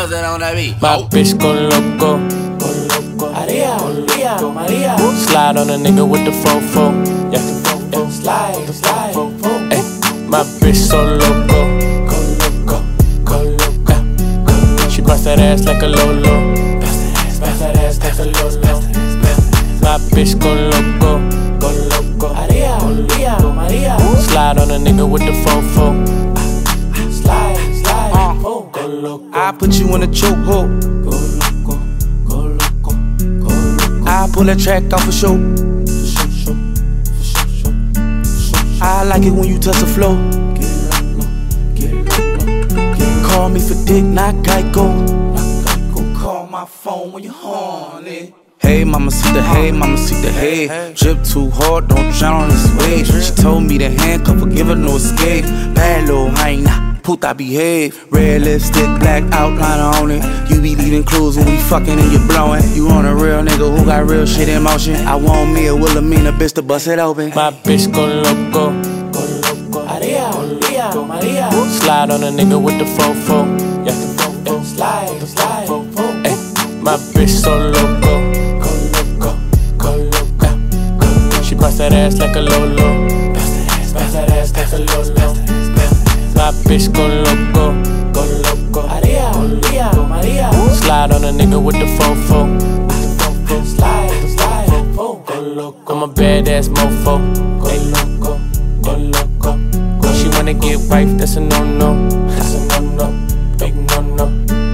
Nothing on that beat. My bitch go loco. Maria, Maria, Maria. Slide on a nigga with the fofo. Yeah. yeah. Slide, slide, Ay, my bitch so loco. Go loco, go loco. She bust that ass like a lolo. Bust that ass, bust that ass like a lolo. My bitch go loco. Go loco. Maria, Maria, Maria. Slide on a nigga with the fofo. I put you in a chokehold. Go loco, go loco, go loco. I pull that track off a show. Show, show, show, show, show. I like it when you touch the flow. Get loco, get loco, get Call me for dick, not Geico. loco. Call my phone when you're horny. Hey, mama, see the hey, mama, see the hey. Drip too hard, don't drown on this wave. She told me to handcuff her, give her no escape. Bad little hyena, puta behave. Red lipstick, black outliner on it. You be leaving clues when we fucking and you blowing. You on a real nigga who got real shit in motion. I want me a Wilhelmina bitch to bust it open. My bitch go loco. Go loco. Maria, Maria, Maria. Slide on a nigga with the fofo. Yeah. Yeah. Slide, slide. Ay, my bitch so loco. Go loco, go loco. She bust that ass like a lolo. Bust that ass, bust that ass like a lolo. My bitch go loco. Go loco. Maria, Maria, Maria. Slide on a nigga with the fofo. Slide, slide. Go loco, I'm a badass mofo. go loco, go loco. When she wanna get wife, that's a no no. That's a no no, big no no,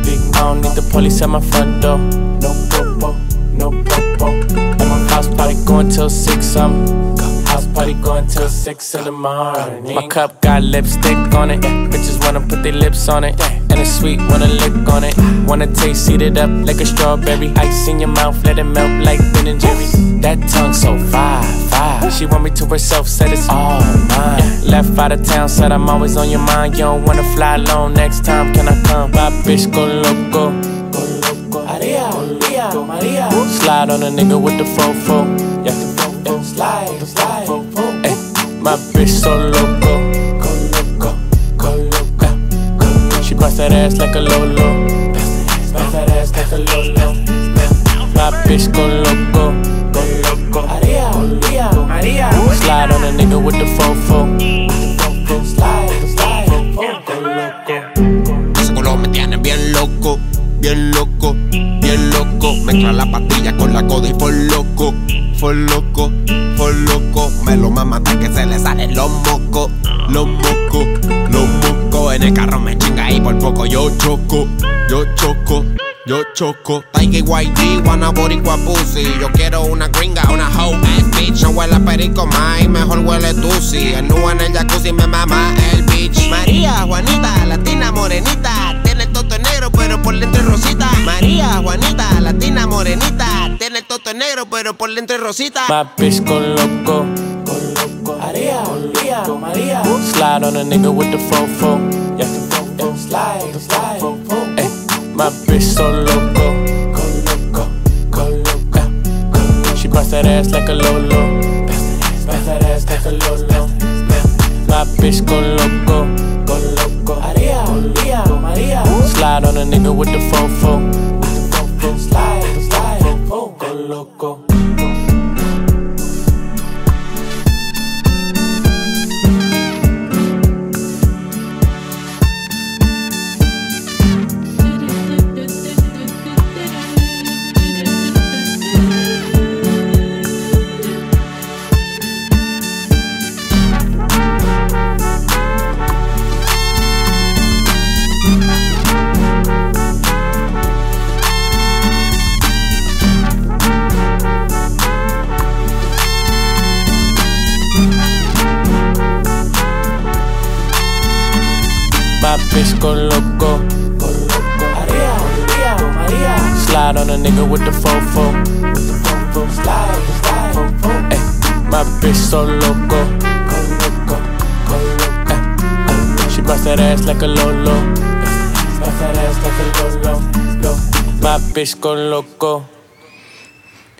big I don't need the police at my front door. no popo, no popo. And my house party going till six. I'm house party going till six in the morning. My cup got lipstick on it. Bitches wanna put their lips on it. And it's sweet, wanna lick on it. Wanna taste, eat it up like a strawberry. Ice in your mouth, let it melt like Ben and Jerry's. That tongue so fire, fire. She want me to herself, said it's all mine. Left out of town, said I'm always on your mind. You don't wanna fly alone next time, can I come? My bitch go loco. Go loco, Maria, Maria. Slide on a nigga with the fofo. Yeah. Slide, slide, oh. Ay, my bitch so loco. Go loco, go loco. She bust that ass like a lolo. Bust that ass like a lolo. My bitch go loco. Go loco, Maria, Maria, Maria. Slide on a nigga with the fofo. Slide, slide. Go loco. Ese culo me tiene bien loco, bien loco, bien loco. Mezcla la pastilla con la coda y por loco, por loco, por loco. Me lo mama hasta que se le salen los mocos, los mocos, los mocos. En el carro me chinga y por poco yo choco, yo choco. Yo choco, Tiger YG, wanna boricua pussy Yo quiero una gringa, una hoe ass bitch No huele a perico más, mejor huele tusi El nu en el jacuzzi me mama el bitch María, Juanita, latina morenita pero por dentro es rosita María, Juanita, latina morenita Tiene el toto negro pero por dentro es rosita My bitch go loco. Go loco, Maria, Maria, Maria. Slide on a nigga with the fofo. Yeah. Yeah. Slide, slide, oh. Ay, my bitch so loco. Go loco, go loco. She bust that ass like a lolo. Bust that ass like a lolo. My bitch go loco. Go loco, Maria, Maria. Slide on a nigga with the fofo. Slide, slide, oh. Go loco. Bitch go loco. Go loco, Maria, Maria, Maria. Slide on a nigga with the fofo. Slide, slide, oh. Ay, my bitch so loco. Go loco, go loco. She bust that ass like a lolo. Bust that ass like a lolo. My bitch go loco.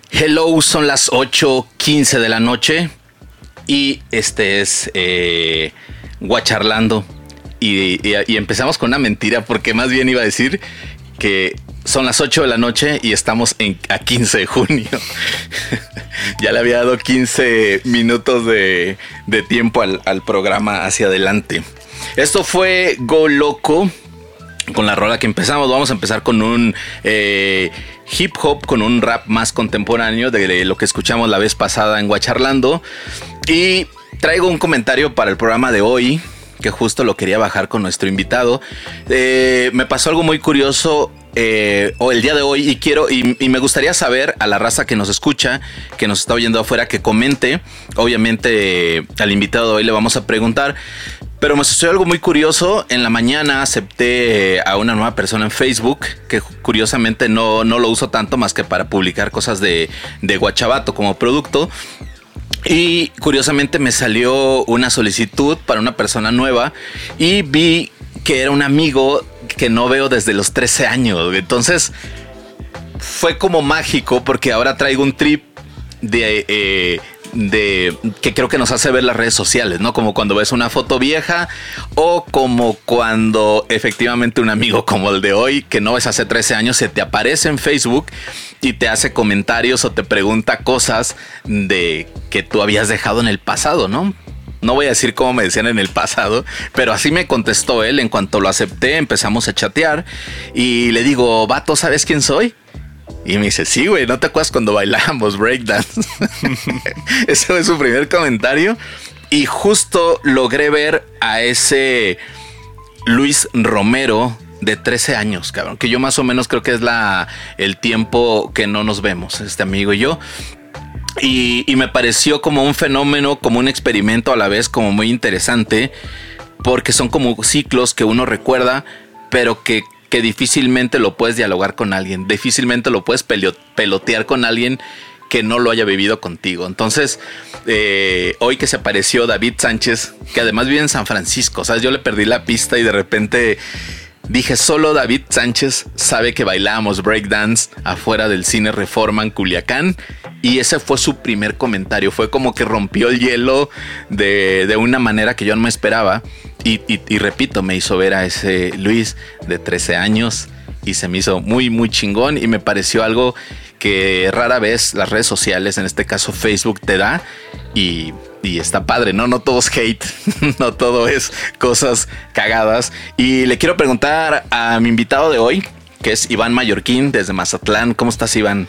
Hello, son las 8:15 de la noche y este es eh, Guacharlando. Y, empezamos con una mentira porque más bien iba a decir que son las 8 de la noche y estamos en, a 15 de junio. ya le había dado 15 minutos de, tiempo al, programa hacia adelante. Esto fue Go Loco. Con la rola que empezamos, vamos a empezar con un eh, hip hop, con un rap más contemporáneo de lo que escuchamos la vez pasada en Guacharlando. Y traigo un comentario para el programa de hoy que justo lo quería bajar con nuestro invitado. Eh, me pasó algo muy curioso eh, el día de hoy y quiero y, me gustaría saber a la raza que nos escucha, que nos está oyendo afuera, que comente. Obviamente al invitado de hoy le vamos a preguntar. Pero me sucedió algo muy curioso. En la mañana acepté a una nueva persona en Facebook, que curiosamente no, no lo uso tanto más que para publicar cosas de, de Guachabato como producto. Y curiosamente me salió una solicitud para una persona nueva y vi que era un amigo que no veo desde los 13 años. Entonces fue como mágico porque ahora traigo un trip de, eh, de que creo que nos hace ver las redes sociales, ¿no? Como cuando ves una foto vieja o como cuando efectivamente un amigo como el de hoy, que no ves hace 13 años, se te aparece en Facebook y te hace comentarios o te pregunta cosas de que tú habías dejado en el pasado, ¿no? No voy a decir cómo me decían en el pasado, pero así me contestó él. En cuanto lo acepté, empezamos a chatear y le digo, vato, ¿sabes quién soy? Y me dice, sí, güey, ¿no te acuerdas cuando bailábamos breakdance? ese fue su primer comentario. Y justo logré ver a ese Luis Romero de 13 años, cabrón. Que yo más o menos creo que es la, el tiempo que no nos vemos, este amigo y yo. Y, me pareció como un fenómeno, como un experimento a la vez, como muy interesante, porque son como ciclos que uno recuerda, pero que, que difícilmente lo puedes dialogar con alguien, difícilmente lo puedes pelotear con alguien que no lo haya vivido contigo. Entonces, eh, hoy que se apareció David Sánchez, que además vive en San Francisco, ¿sabes? Yo le perdí la pista y de repente Dije, solo David Sánchez sabe que bailábamos breakdance afuera del cine Reforma en Culiacán. Y ese fue su primer comentario. Fue como que rompió el hielo de, una manera que yo no me esperaba. Y, y, repito, me hizo ver a ese Luis de 13 años y se me hizo muy, muy chingón. Y me pareció algo que rara vez las redes sociales, en este caso Facebook, te da. Y y está padre, ¿no? No todo es hate, no todo es cosas cagadas. Y le quiero preguntar a mi invitado de hoy, que es Iván Mallorquín desde Mazatlán. ¿Cómo estás, Iván?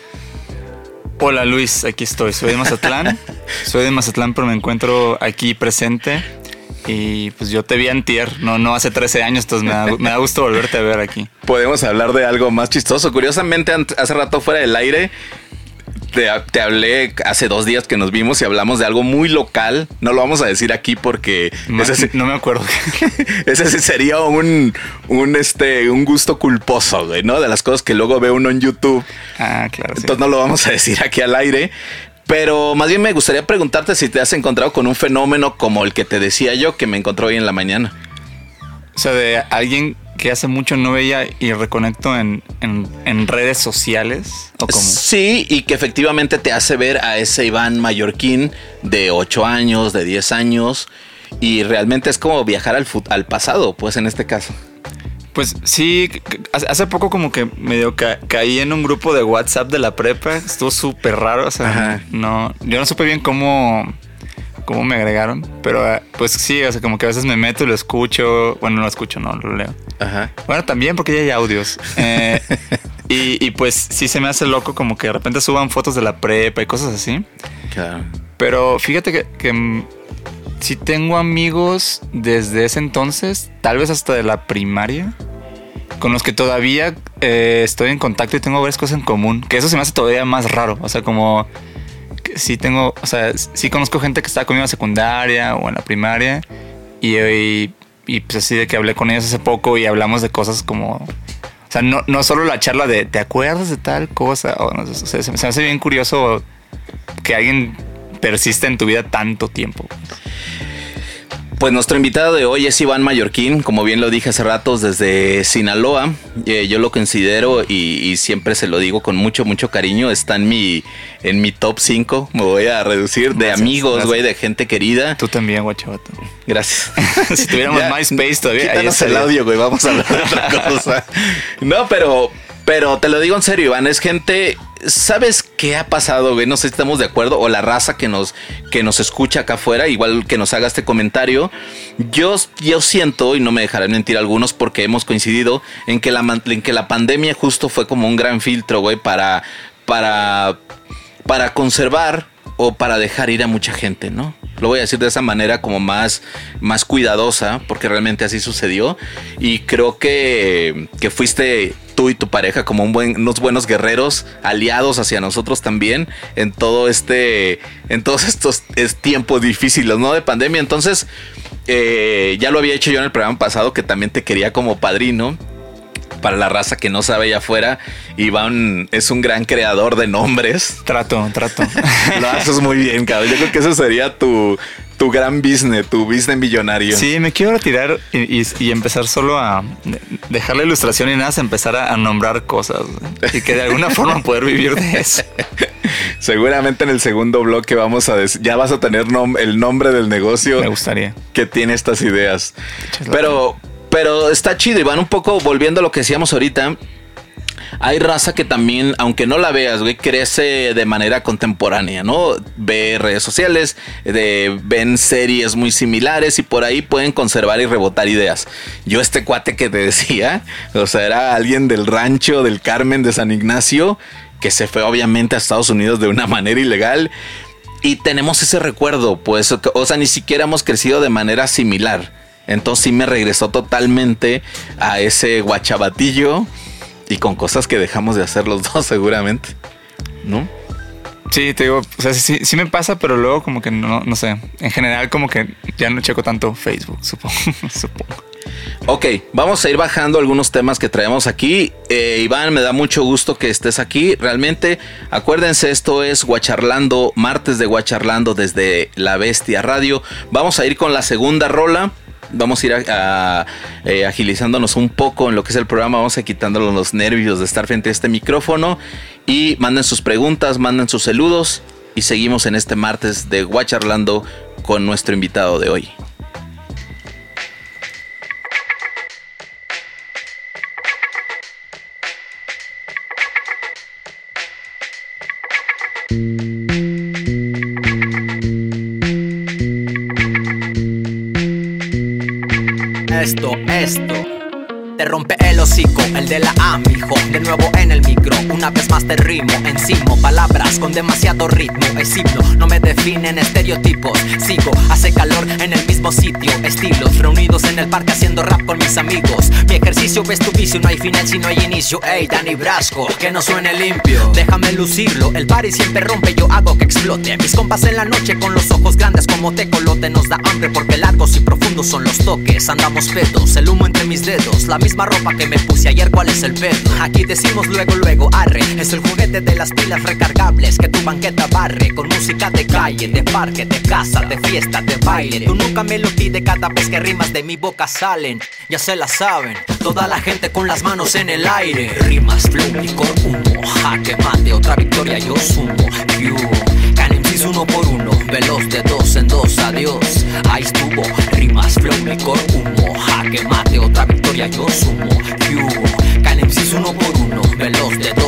Hola Luis, aquí estoy. Soy de Mazatlán. Soy de Mazatlán, pero me encuentro aquí presente. Y pues yo te vi antier, no, no hace 13 años, entonces me da, me da gusto volverte a ver aquí. Podemos hablar de algo más chistoso. Curiosamente, hace rato fuera del aire, te, hablé hace dos días que nos vimos y hablamos de algo muy local. No lo vamos a decir aquí porque no me acuerdo. ese sería un, un, este, un gusto culposo, güey, ¿no? De las cosas que luego ve uno en YouTube. Ah, claro. Entonces no lo vamos a decir aquí al aire. Pero más bien me gustaría preguntarte si te has encontrado con un fenómeno como el que te decía yo que me encontró hoy en la mañana. O sea, de alguien que hace mucho no veía y reconecto en, redes sociales? ¿o Sí, y que efectivamente te hace ver a ese Iván Mallorquín de 8 años, de 10 años, y realmente es como viajar al, al pasado, pues en este caso. Pues sí, hace poco como que medio caí en un grupo de WhatsApp de la prepa, estuvo súper raro, o sea, no, yo no supe bien cómo cómo me agregaron. Pero ah, pues sí, o sea, como que a veces me meto y lo escucho. Bueno, no lo escucho, no, lo leo. Ajá. Bueno, también porque ya hay audios. Eh, y, pues sí se me hace loco como que de repente suban fotos de la prepa y cosas así. Claro. Pero fíjate que, que mm, sí tengo amigos desde ese entonces, tal vez hasta de la primaria, con los que todavía eh, estoy en contacto y tengo varias cosas en común. Que eso se me hace todavía más raro. O sea, como sí tengo, o sea, sí conozco gente que estaba conmigo en la secundaria o en la primaria y, pues así de que hablé con ellos hace poco y hablamos de cosas como, o sea, no, no solo la charla de, ¿te acuerdas de tal cosa? O, no, se, me hace bien curioso que alguien persista en tu vida tanto tiempo. Pues nuestro invitado de hoy es Iván Mallorquín, como bien lo dije hace ratos, desde Sinaloa. Eh, yo lo considero y, siempre se lo digo con mucho, mucho cariño. Está en mi, en mi top 5, me voy a reducir, de amigos, güey, de gente querida. Tú también, guachabato. Gracias. si tuviéramos MySpace todavía. Quítanos el audio, güey, vamos a hablar de otra cosa. No, pero, pero te lo digo en serio, Iván, es gente ¿Sabes qué ha pasado, güey? No sé si estamos de acuerdo. O la raza que nos, que nos escucha acá afuera, igual que nos haga este comentario. Yo, yo siento, y no me dejarán mentir algunos, porque hemos coincidido en que la, en que la pandemia justo fue como un gran filtro, güey, para, para, para conservar o para dejar ir a mucha gente, ¿no? Lo voy a decir de esa manera como más, más cuidadosa, porque realmente así sucedió. Y creo que, que fuiste tú y tu pareja como unos buenos guerreros, aliados hacia nosotros también en todo este, en todos estos tiempos difíciles, ¿no? De pandemia. Entonces, eh, ya lo había hecho yo en el programa pasado que también te quería como padrino para la raza que no sabe allá afuera, Iván es un gran creador de nombres. Trato, trato. Lo haces muy bien, cabrón. Yo creo que eso sería tu, tu gran business, tu business millonario. Sí, me quiero retirar y, empezar solo a dejar la ilustración y nada, empezar a, nombrar cosas y que de alguna forma poder vivir de eso. Seguramente en el segundo bloque vamos a decir, ya vas a tener el nombre del negocio. Me gustaría. Que tiene estas ideas. Pero, pero está chido y van un poco volviendo a lo que decíamos ahorita. Hay raza que también, aunque no la veas, crece de manera contemporánea, ¿no? Ve redes sociales, ven series muy similares y por ahí pueden conservar y rebotar ideas. Yo este cuate que te decía, o sea, era alguien del rancho del Carmen de San Ignacio, que se fue obviamente a Estados Unidos de una manera ilegal. Y tenemos ese recuerdo, pues, o sea, ni siquiera hemos crecido de manera similar. Entonces sí me regresó totalmente a ese guachabatillo y con cosas que dejamos de hacer los dos seguramente, ¿no? Sí, te digo, o sea, sí, sí me pasa, pero luego como que no, no sé. En general como que ya no checo tanto Facebook, supongo. supongo. Ok, vamos a ir bajando algunos temas que traemos aquí. Eh, Iván, me da mucho gusto que estés aquí. Realmente, acuérdense, esto es Guacharlando, martes de Guacharlando desde La Bestia Radio. Vamos a ir con la segunda rola vamos a ir eh, agilizándonos un poco en lo que es el programa, vamos a quitándonos los nervios de estar frente a este micrófono. Y manden sus preguntas, manden sus saludos. Y seguimos en este martes de Guacharlando con nuestro invitado de hoy. Esto. Te rompe el hocico, el de la A, mijo. De nuevo en el micro, una vez más te rimo. Encima, palabras con demasiado ritmo. Es himno, no me definen estereotipos. Sigo, hace calor en el mismo sitio. Estilos reunidos en el parque haciendo rap con mis amigos. Mi ejercicio ves tu vicio, no hay final si no hay inicio. Ey, Dani Brasco, que no suene limpio. Déjame lucirlo, el party siempre rompe, yo hago que explote. Mis compas en la noche con los ojos grandes como tecolote. Nos da hambre porque largos y profundos son los toques. Andamos pedos, el humo entre mis dedos. La misma ropa que me puse ayer, ¿cuál es el pedo? Aquí decimos luego, luego, arre. Es el juguete de las pilas recargables que tu banqueta barre. Con música de calle, de parque, de casa, de fiesta, de baile. Tú nunca me lo pides cada vez que rimas de mi boca salen. Ya se la saben, toda la gente con las manos en el aire. Rimas, flow, licor, humo. Jaque mate, otra victoria yo sumo. You. Canemsis uno por uno, veloz de dos en dos, adiós. Ahí estuvo, rimas, flow, licor, humo. Jaque mate, otra victoria yo sumo. You. Canemsis uno por uno, veloz de dos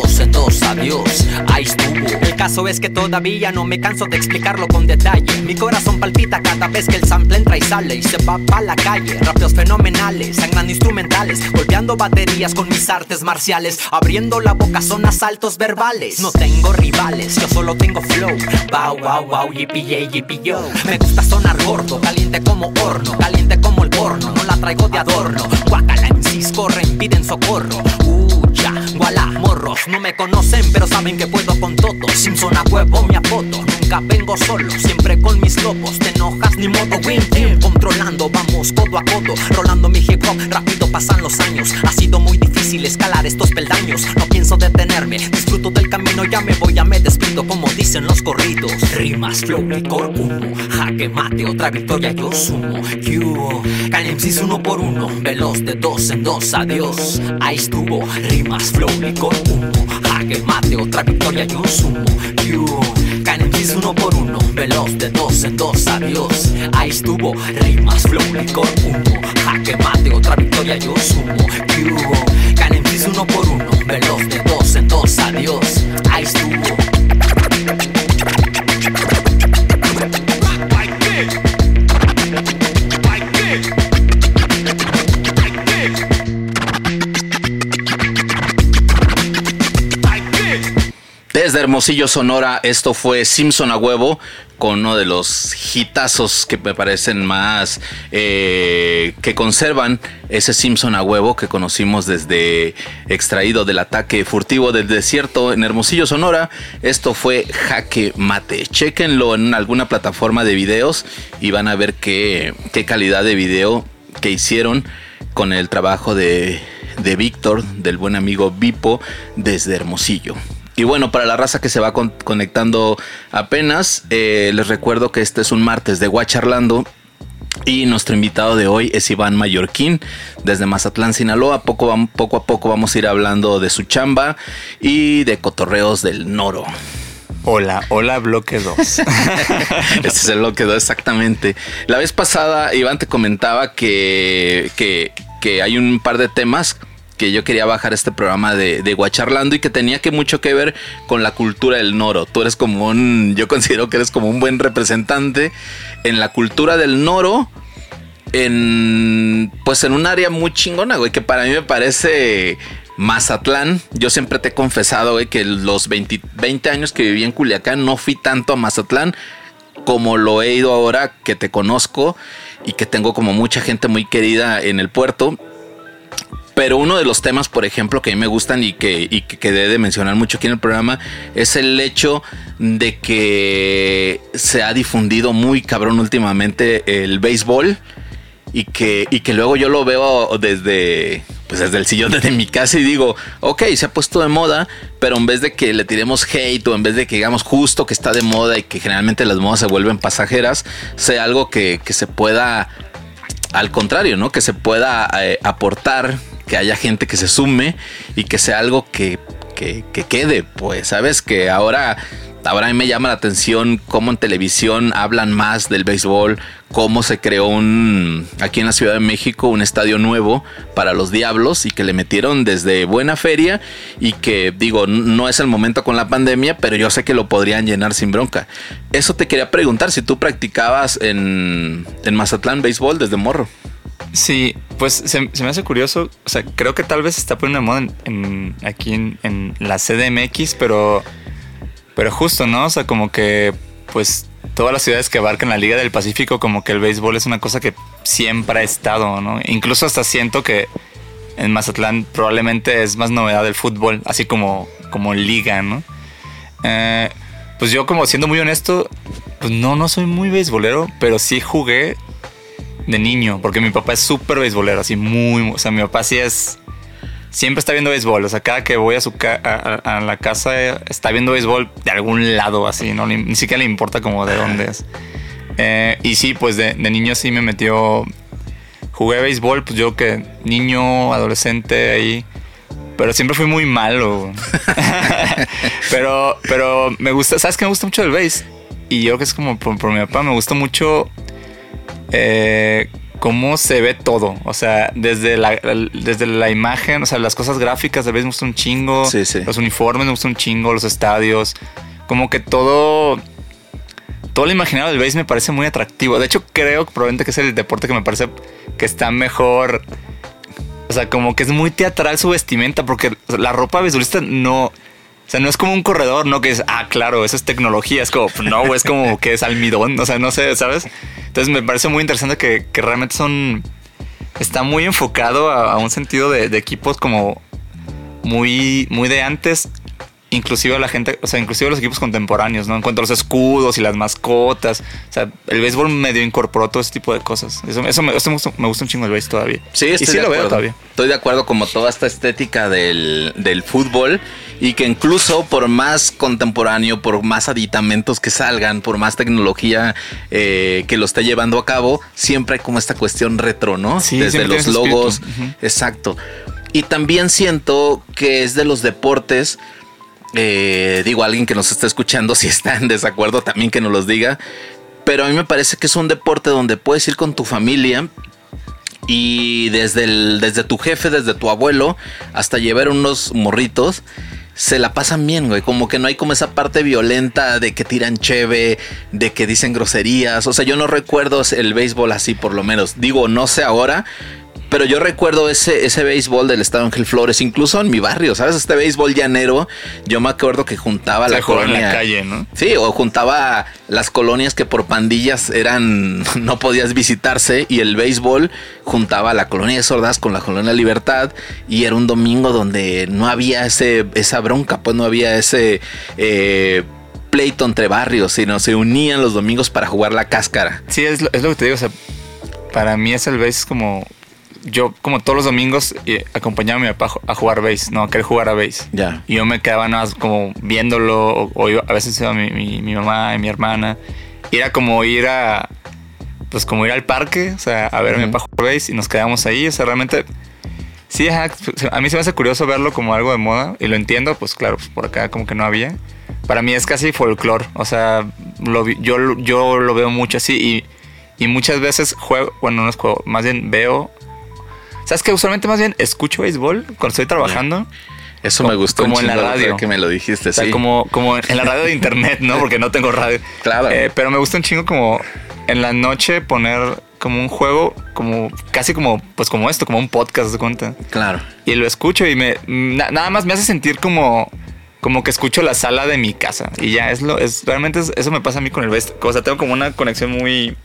dos, adiós. Ahí estuvo. El caso es que todavía no me canso de explicarlo con detalle. Mi corazón palpita cada vez que el sample entra y sale y se va pa' la calle. Rapeos fenomenales, sangran instrumentales, golpeando baterías con mis artes marciales. Abriendo la boca son asaltos verbales. No tengo rivales, yo solo tengo flow. Wow, wow, wow, yippee, yippee, yo. Me gusta sonar gordo, caliente como horno, caliente como el horno. No la traigo de adorno. Guacala cis corren, piden socorro. Uh, morros. No me conocen, pero saben que puedo con todo. Simpson a huevo, mi apoto. Nunca vengo solo, siempre con mis lobos. Te enojas ni modo win Controlando, vamos codo a codo. Rolando mi hip hop, rápido pasan los años. Ha sido muy difícil escalar estos peldaños. No pienso detenerme, disfruto del camino ya me voy, ya me despido, como dicen los corridos. Rimas, flow, licor, humo. Jaque mate, otra victoria yo sumo. Q, Canemsis uno por uno. Veloz de dos en dos, adiós. Ahí estuvo. Rimas, flow, licor, humo. Jaque mate, otra victoria yo sumo. Q, Canemsis uno por uno. Veloz de dos en dos, adiós. Ahí estuvo. Rimas, flow, licor, humo. Jaque mate, otra victoria yo sumo. Q, Canemsis uno por uno. Veloz de dos en dos, adiós. Hermosillo, Sonora, esto fue Simpson a huevo con uno de los hitazos que me parecen más eh, que conservan ese Simpson a huevo que conocimos desde extraído del ataque furtivo del desierto en Hermosillo, Sonora. Esto fue Jaque Mate. Chequenlo en alguna plataforma de videos y van a ver qué, qué calidad de video que hicieron con el trabajo de, de Víctor, del buen amigo Vipo, desde Hermosillo. Y bueno, para la raza que se va con- conectando apenas, eh, les recuerdo que este es un martes de Guacharlando. Y nuestro invitado de hoy es Iván Mallorquín, desde Mazatlán, Sinaloa. Poco, a poco vamos a ir hablando de su chamba y de cotorreos del Noro. Hola, hola, bloque 2. Este es el lo quedó exactamente. La vez pasada, Iván te comentaba que, que, que hay un par de temas que yo quería bajar este programa de, de Guacharlando y que tenía que mucho que ver con la cultura del noro. Tú eres como un, yo considero que eres como un buen representante en la cultura del noro, en, pues en un área muy chingona, güey, que para mí me parece Mazatlán. Yo siempre te he confesado, güey, que los 20, 20 años que viví en Culiacán no fui tanto a Mazatlán como lo he ido ahora que te conozco y que tengo como mucha gente muy querida en el puerto. Pero uno de los temas, por ejemplo, que a mí me gustan y que, y que de mencionar mucho aquí en el programa es el hecho de que se ha difundido muy cabrón últimamente el béisbol y que, y que luego yo lo veo desde, pues desde el sillón de mi casa y digo, ok, se ha puesto de moda, pero en vez de que le tiremos hate o en vez de que digamos justo que está de moda y que generalmente las modas se vuelven pasajeras, sea algo que, que se pueda, al contrario, ¿no? Que se pueda eh, aportar, que haya gente que se sume y que sea algo que, que, que quede, pues, ¿sabes? Que ahora... Ahora a mí me llama la atención cómo en televisión hablan más del béisbol, cómo se creó un aquí en la Ciudad de México un estadio nuevo para los Diablos y que le metieron desde buena feria y que digo, no es el momento con la pandemia, pero yo sé que lo podrían llenar sin bronca. Eso te quería preguntar si tú practicabas en, en Mazatlán béisbol desde morro. Sí, pues se, me hace curioso. O sea, creo que tal vez está poniendo de moda aquí en, en la CDMX, pero, pero justo, ¿no? O sea, como que, pues, todas las ciudades que abarcan la Liga del Pacífico, como que el béisbol es una cosa que siempre ha estado, ¿no? Incluso hasta siento que en Mazatlán probablemente es más novedad del fútbol, así como, como liga, ¿no? Eh, pues yo como siendo muy honesto, pues no, no soy muy beisbolero, pero sí jugué de niño, porque mi papá es súper beisbolero, así muy- o sea, mi papá sí es, siempre está viendo béisbol, o sea, cada que voy a su ca- a, la casa eh, está viendo béisbol de algún lado, así, no ni siquiera le importa como de dónde es. Eh, y sí, pues de, de niño sí me metió, jugué béisbol, pues yo que niño, adolescente ahí. Pero siempre fui muy malo. pero, pero me gusta, ¿sabes qué me gusta mucho del béis? Y yo que es como por, por mi papá, me gusta mucho eh, cómo se ve todo. O sea, desde la, desde la imagen, o sea, las cosas gráficas del béis me gusta un chingo. Sí, sí. Los uniformes me gusta un chingo, los estadios. Como que todo todo lo imaginario del béis me parece muy atractivo. De hecho, creo que probablemente que es el deporte que me parece que está mejor. O sea, como que es muy teatral su vestimenta, porque la ropa beisbolista no. O sea, no es como un corredor, ¿no? Que es, ah, claro, eso es tecnología. Es como, no, güey, es como que es almidón. O sea, no sé, ¿sabes? Entonces me parece muy interesante que, realmente son. Está muy enfocado a, a un sentido de, de equipos como muy, muy de antes inclusive la gente, o sea, inclusive los equipos contemporáneos, ¿no? En cuanto a los escudos y las mascotas. O sea, el béisbol medio incorporó todo ese tipo de cosas. Eso, eso, me, eso me, gusta, me gusta un chingo el béisbol todavía. Sí, y estoy sí de lo acuerdo. veo todavía. Estoy de acuerdo como toda esta estética del, del fútbol y que incluso por más contemporáneo, por más aditamentos que salgan, por más tecnología eh, que lo esté llevando a cabo, siempre hay como esta cuestión retro, ¿no? Sí, Desde los logos. Exacto. Y también siento que es de los deportes. Eh, digo, alguien que nos está escuchando, si está en desacuerdo, también que nos los diga. Pero a mí me parece que es un deporte donde puedes ir con tu familia y desde, el, desde tu jefe, desde tu abuelo, hasta llevar unos morritos, se la pasan bien, güey. Como que no hay como esa parte violenta de que tiran cheve, de que dicen groserías. O sea, yo no recuerdo el béisbol así, por lo menos. Digo, no sé ahora. Pero yo recuerdo ese, ese béisbol del estado Ángel Flores, incluso en mi barrio, ¿sabes? Este béisbol llanero, yo me acuerdo que juntaba Se la jugaba en la colonia. calle, ¿no? Sí, o juntaba las colonias que por pandillas eran, no podías visitarse, y el béisbol juntaba la colonia de Sordas con la colonia Libertad, y era un domingo donde no había ese, esa bronca, pues no había ese eh, pleito entre barrios, sino se unían los domingos para jugar la cáscara. Sí, es lo, es lo que te digo. O sea, para mí es el como. Yo, como todos los domingos, eh, acompañaba a mi papá a jugar base, no, a querer jugar a base. Ya. Y yo me quedaba nada más como viéndolo, o, o iba- a veces iba mi, mi, mi mamá y mi hermana. Y era como ir a. Pues como ir al parque, o sea, a ver a mi papá jugar base y nos quedamos ahí. O sea, realmente. Sí, ajá, a mí se me hace curioso verlo como algo de moda y lo entiendo, pues claro, pues por acá como que no había. Para mí es casi folclore, o sea, lo yo, lo- yo lo veo mucho así y, y muchas veces juego, bueno, no es juego, más bien veo. ¿Sabes que Usualmente más bien escucho béisbol cuando estoy trabajando. Eso Como- me gustó como en la radio. que me lo dijiste, O sea, sí. como, como en la radio de internet, ¿no? Porque no tengo radio. Claro. Eh, pero me gusta un chingo como en la noche poner como un juego, como casi como, pues como esto, como un podcast, ¿de cuenta? Claro. Y lo escucho y me na- nada más me hace sentir como como que escucho la sala de mi casa y ya es lo es realmente es- eso me pasa a mí con el best. O sea, tengo como una conexión muy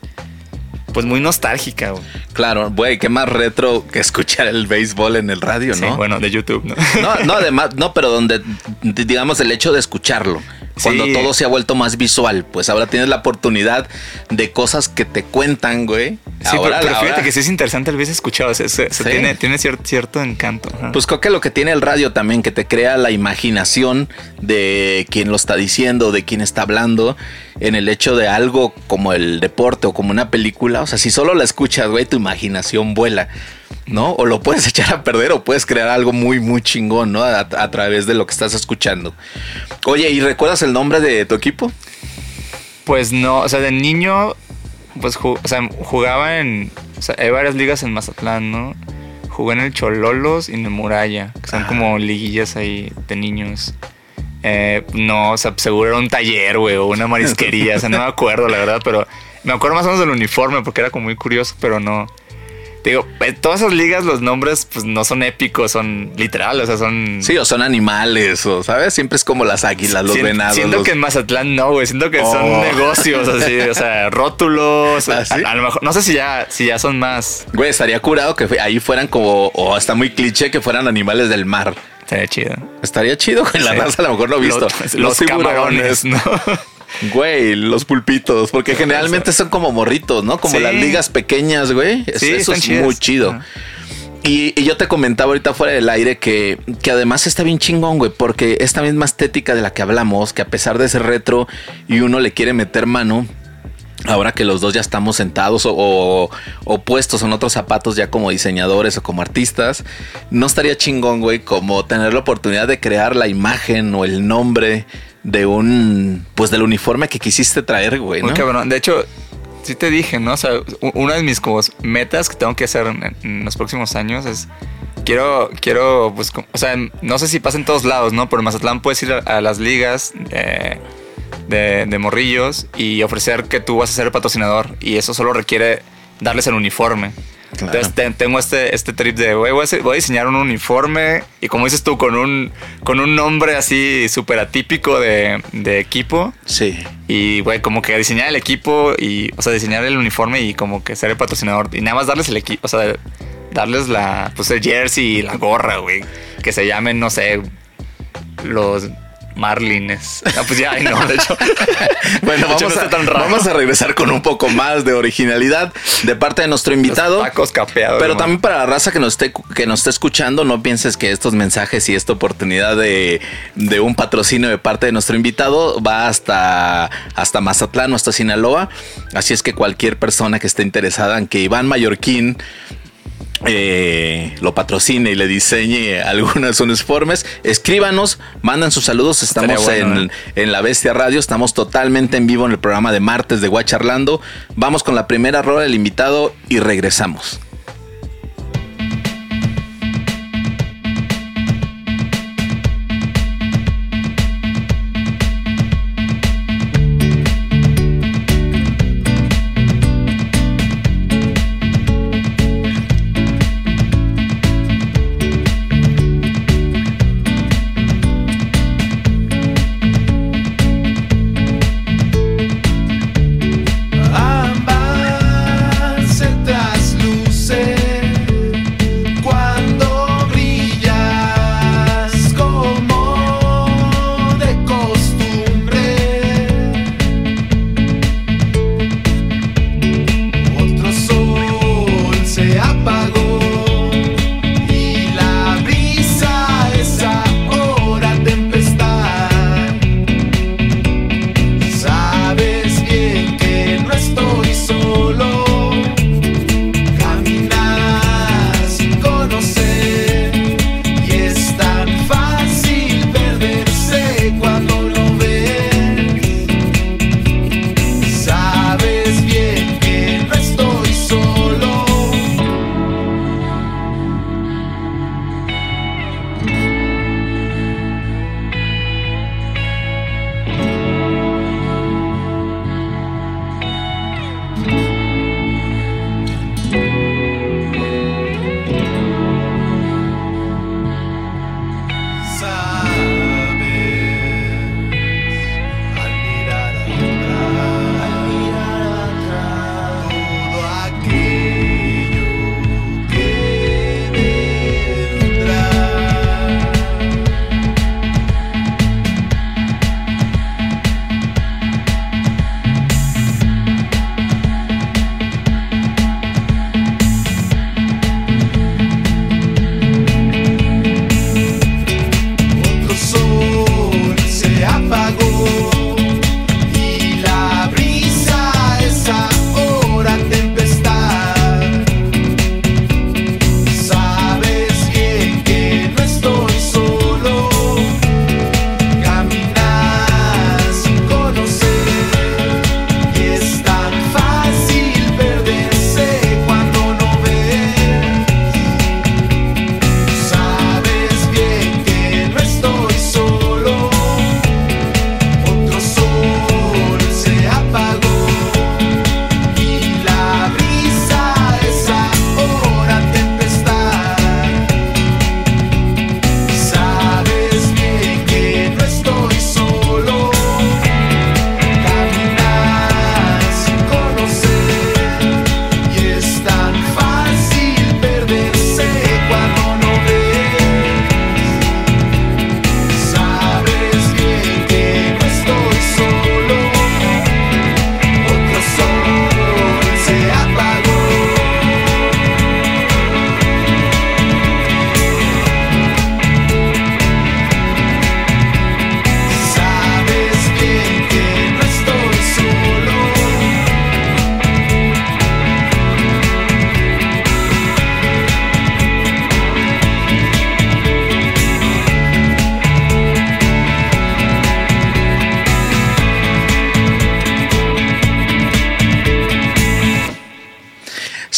pues muy nostálgica. güey. Claro, güey, qué más retro que escuchar el béisbol en el radio, Sí, ¿no? bueno, de YouTube, ¿no? No, no, además, no, pero donde, digamos, el hecho de escucharlo. Cuando Sí. todo se ha vuelto más visual, pues ahora tienes la oportunidad de cosas que te cuentan, güey. Sí, Ahora, pero, pero fíjate ahora- que sí es interesante el veces escuchado. o sea, se- se Sí. tiene, tiene cierto, cierto encanto. ajá. Pues creo que lo que tiene el radio también, que te crea la imaginación de quien lo está diciendo, de quien está hablando, en el hecho de algo como el deporte o como una película. O sea, si solo la escuchas, güey, tu imaginación vuela, ¿no? O lo puedes echar a perder o puedes crear algo muy, muy chingón, ¿no? A, a través de lo que estás escuchando. Oye, ¿y recuerdas el nombre de tu equipo? Pues no, o sea, de niño, pues o sea, jugaba en. O sea, hay varias ligas en Mazatlán, ¿no? Jugué en el Chololos y en el Muralla, que son como liguillas ahí de niños. Eh, no, o sea, seguro era un taller, güey, o una marisquería, o sea, no me acuerdo, la verdad, pero me acuerdo más o menos del uniforme porque era como muy curioso, pero no. Digo, en todas esas ligas los nombres, pues no son épicos, son literal, o sea, son. Sí, o son animales, o sabes, siempre es como las águilas, los venados. Siento los- que en Mazatlán no, güey. Siento que son Oh. negocios así, o sea, rótulos. ¿Ah, sí? a, a lo mejor, no sé si ya, si ya son más. Güey, estaría curado que ahí fueran como, o está muy cliché que fueran animales del mar. Estaría chido. Estaría chido, güey. La Sí. raza a lo mejor lo he visto. Los, los camarones, ¿no? Güey, los pulpitos. Porque generalmente son como morritos, ¿no? Como Sí. las ligas pequeñas, güey. Sí, eso es chidas. muy chido. Y, y yo te comentaba ahorita fuera del aire que, que además está bien chingón, güey, porque esta misma estética de la que hablamos, que a pesar de ser retro y uno le quiere meter mano, ahora que los dos ya estamos sentados o, o- o puestos en otros zapatos ya como diseñadores o como artistas, no estaría chingón, güey, como tener la oportunidad de crear la imagen o el nombre de un, pues del uniforme que quisiste traer, güey, Muy ¿no? cabrón. De hecho, sí te dije, ¿no? O sea, una de mis como metas que tengo que hacer en, en los próximos años es. Quiero, quiero, pues, o sea, no sé si pasa en todos lados, ¿no? Pero en Mazatlán puedes ir a, a las ligas eh, de, de morrillos y ofrecer que tú vas a ser el patrocinador y eso solo requiere darles el uniforme. Claro. Entonces te- tengo este, este trip de, güey, voy, a hacer- voy a diseñar un uniforme y como dices tú, con un, con un nombre así súper atípico de, de equipo. Sí. Y, güey, como que diseñar el equipo y, o sea, diseñar el uniforme y como que ser el patrocinador. Y nada más darles el equipo, o sea, darles la, pues el jersey y la gorra, güey. Que se llamen, no sé, los, Marlines. Ah, pues ya, no, de hecho. bueno, vamos, a, vamos a regresar con un poco más de originalidad de parte de nuestro invitado. tacos capeados. Pero también para la raza que nos esté, que nos esté escuchando, no pienses que estos mensajes y esta oportunidad de, de un patrocinio de parte de nuestro invitado va hasta, hasta Mazatlán o hasta Sinaloa. Así es que cualquier persona que esté interesada en que Iván Mallorquín eh, lo patrocine y le diseñe algunos uniformes, escríbanos, mandan sus saludos. Estamos en, en, La Bestia Radio, estamos totalmente en vivo en el programa de martes de Guacharlando. Vamos con la primera rueda del invitado y regresamos.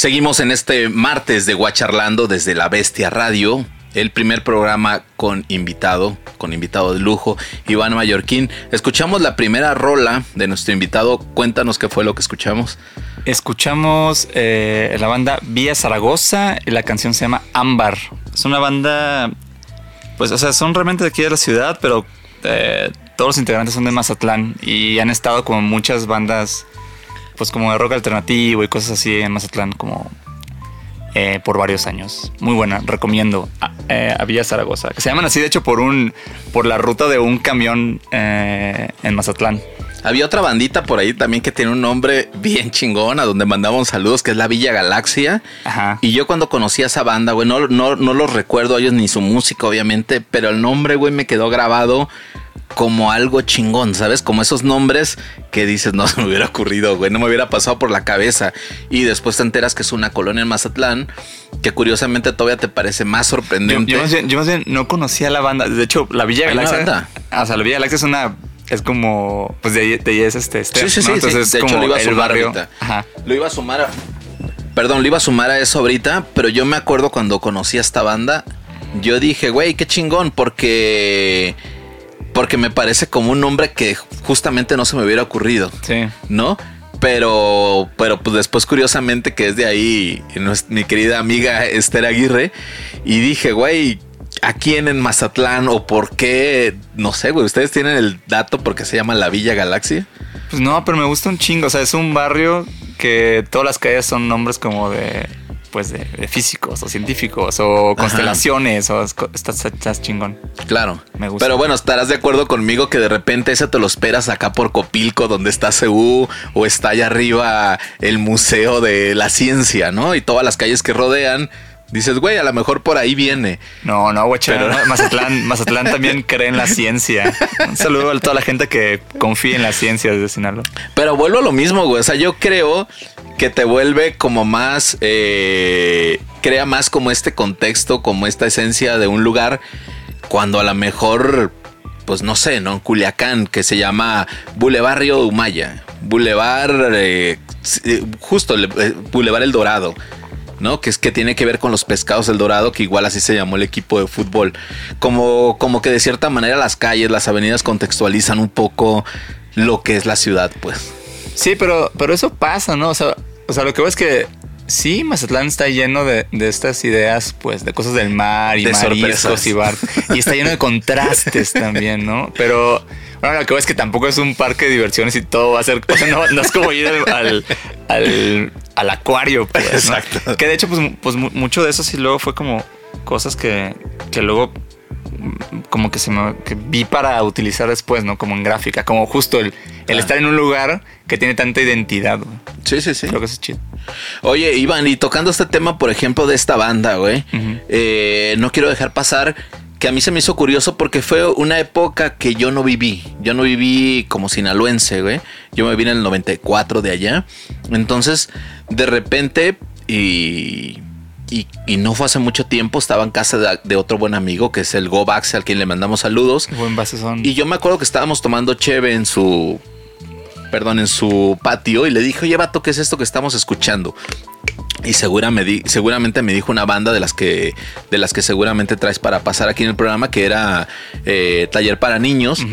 Seguimos en este martes de Guacharlando desde La Bestia Radio, el primer programa con invitado, con invitado de lujo, Iván Mallorquín. Escuchamos la primera rola de nuestro invitado. Cuéntanos qué fue lo que escuchamos. Escuchamos eh, la banda Vía Zaragoza y la canción se llama Ámbar. Es una banda, pues, o sea, son realmente de aquí de la ciudad, pero eh, todos los integrantes son de Mazatlán y han estado como muchas bandas pues como de rock alternativo y cosas así en Mazatlán, como eh, por varios años. Muy buena, recomiendo a, eh, a Villa Zaragoza. Que se llaman así, de hecho, por un por la ruta de un camión eh, en Mazatlán. Había otra bandita por ahí también que tiene un nombre bien chingón, a donde mandamos saludos, que es la Villa Galaxia. Ajá. Y yo cuando conocí a esa banda, güey, no, no, no los recuerdo a ellos ni su música, obviamente, pero el nombre, güey, me quedó grabado como algo chingón, ¿sabes? Como esos nombres que dices, no se me hubiera ocurrido, güey, no me hubiera pasado por la cabeza. Y después te enteras que es una colonia en Mazatlán, que curiosamente todavía te parece más sorprendente. yo más bien, yo más bien no conocía la banda. De hecho, la Villa Galaxia. banda. O sea, la Villa Galaxia es una. Es como. Pues de ahí, de ahí es este. Sí, Steph, sí, sí. ¿no? sí. Entonces De es hecho, como lo iba a sumar ahorita. Ajá. Lo iba a sumar a. Perdón, lo iba a sumar a eso ahorita, pero yo me acuerdo cuando conocí a esta banda, yo dije, güey, qué chingón, porque. Porque me parece como un nombre que justamente no se me hubiera ocurrido, Sí. ¿no? Pero, pero pues después curiosamente que es de ahí mi querida amiga Esther Aguirre y dije, güey, ¿a quién en Mazatlán o por qué? No sé, güey, ustedes tienen el dato porque se llama la Villa Galaxia. Pues no, pero me gusta un chingo. O sea, es un barrio que todas las calles son nombres como de. Pues de, de físicos o científicos o constelaciones o estás chingón. Claro. Me gusta. Pero bueno, estarás de acuerdo conmigo que de repente ese te lo esperas acá por Copilco, donde está CU, o está allá arriba el Museo de la Ciencia, ¿no? Y todas las calles que rodean. Dices, güey, a lo mejor por ahí viene. No, no, güey, Pero- no, Mazatlán, Mazatlán también cree en la ciencia. Un saludo a toda la gente que confía en la ciencia desde Sinaloa. Pero vuelvo a lo mismo, güey. O sea, yo creo que te vuelve como más. eh, crea más como este contexto, como esta esencia de un lugar. Cuando a lo mejor. Pues no sé, ¿no? En Culiacán, que se llama Boulevard Río Humaya. Boulevard. eh, eh, justo, Boulevard El Dorado. ¿No? Que es que tiene que ver con los pescados del Dorado, que igual así se llamó el equipo de fútbol. Como, como que de cierta manera las calles, las avenidas contextualizan un poco lo que es la ciudad, pues. Sí, pero, pero eso pasa, ¿no? O sea, o sea, lo que veo es que sí, Mazatlán está lleno de, de estas ideas, pues, de cosas del mar y De mariscos sorpresas. y bar. Y está lleno de contrastes también, ¿no? Pero bueno, lo que veo es que tampoco es un parque de diversiones y todo va a ser. O sea, no, no es como ir al, al, al- al acuario, pues. ¿no? Exacto. Que de hecho, pues, pues mu- mucho de eso sí luego fue como cosas que, que luego mm, como que se me que vi para utilizar después, ¿no? Como en gráfica, como justo el, el Ah. estar en un lugar que tiene tanta identidad. güey. Sí, sí, sí. Creo que eso es chido. Oye, Iván, y tocando este tema, por ejemplo, de esta banda, güey, eh, no quiero dejar pasar que a mí se me hizo curioso porque fue una época que yo no viví. Yo no viví como sinaloense, güey. Yo me vine en el 94 de allá. Entonces, de repente, y, y, y no fue hace mucho tiempo, estaba en casa de, de otro buen amigo, que es el Gobax, al quien le mandamos saludos. Buen base son. Y yo me acuerdo que estábamos tomando cheve en su. Perdón, en su patio. Y le dije, oye, vato, ¿qué es esto que estamos escuchando? Y segura me di- seguramente me dijo una banda de las que. De las que seguramente traes para pasar aquí en el programa, que era eh, Taller para Niños.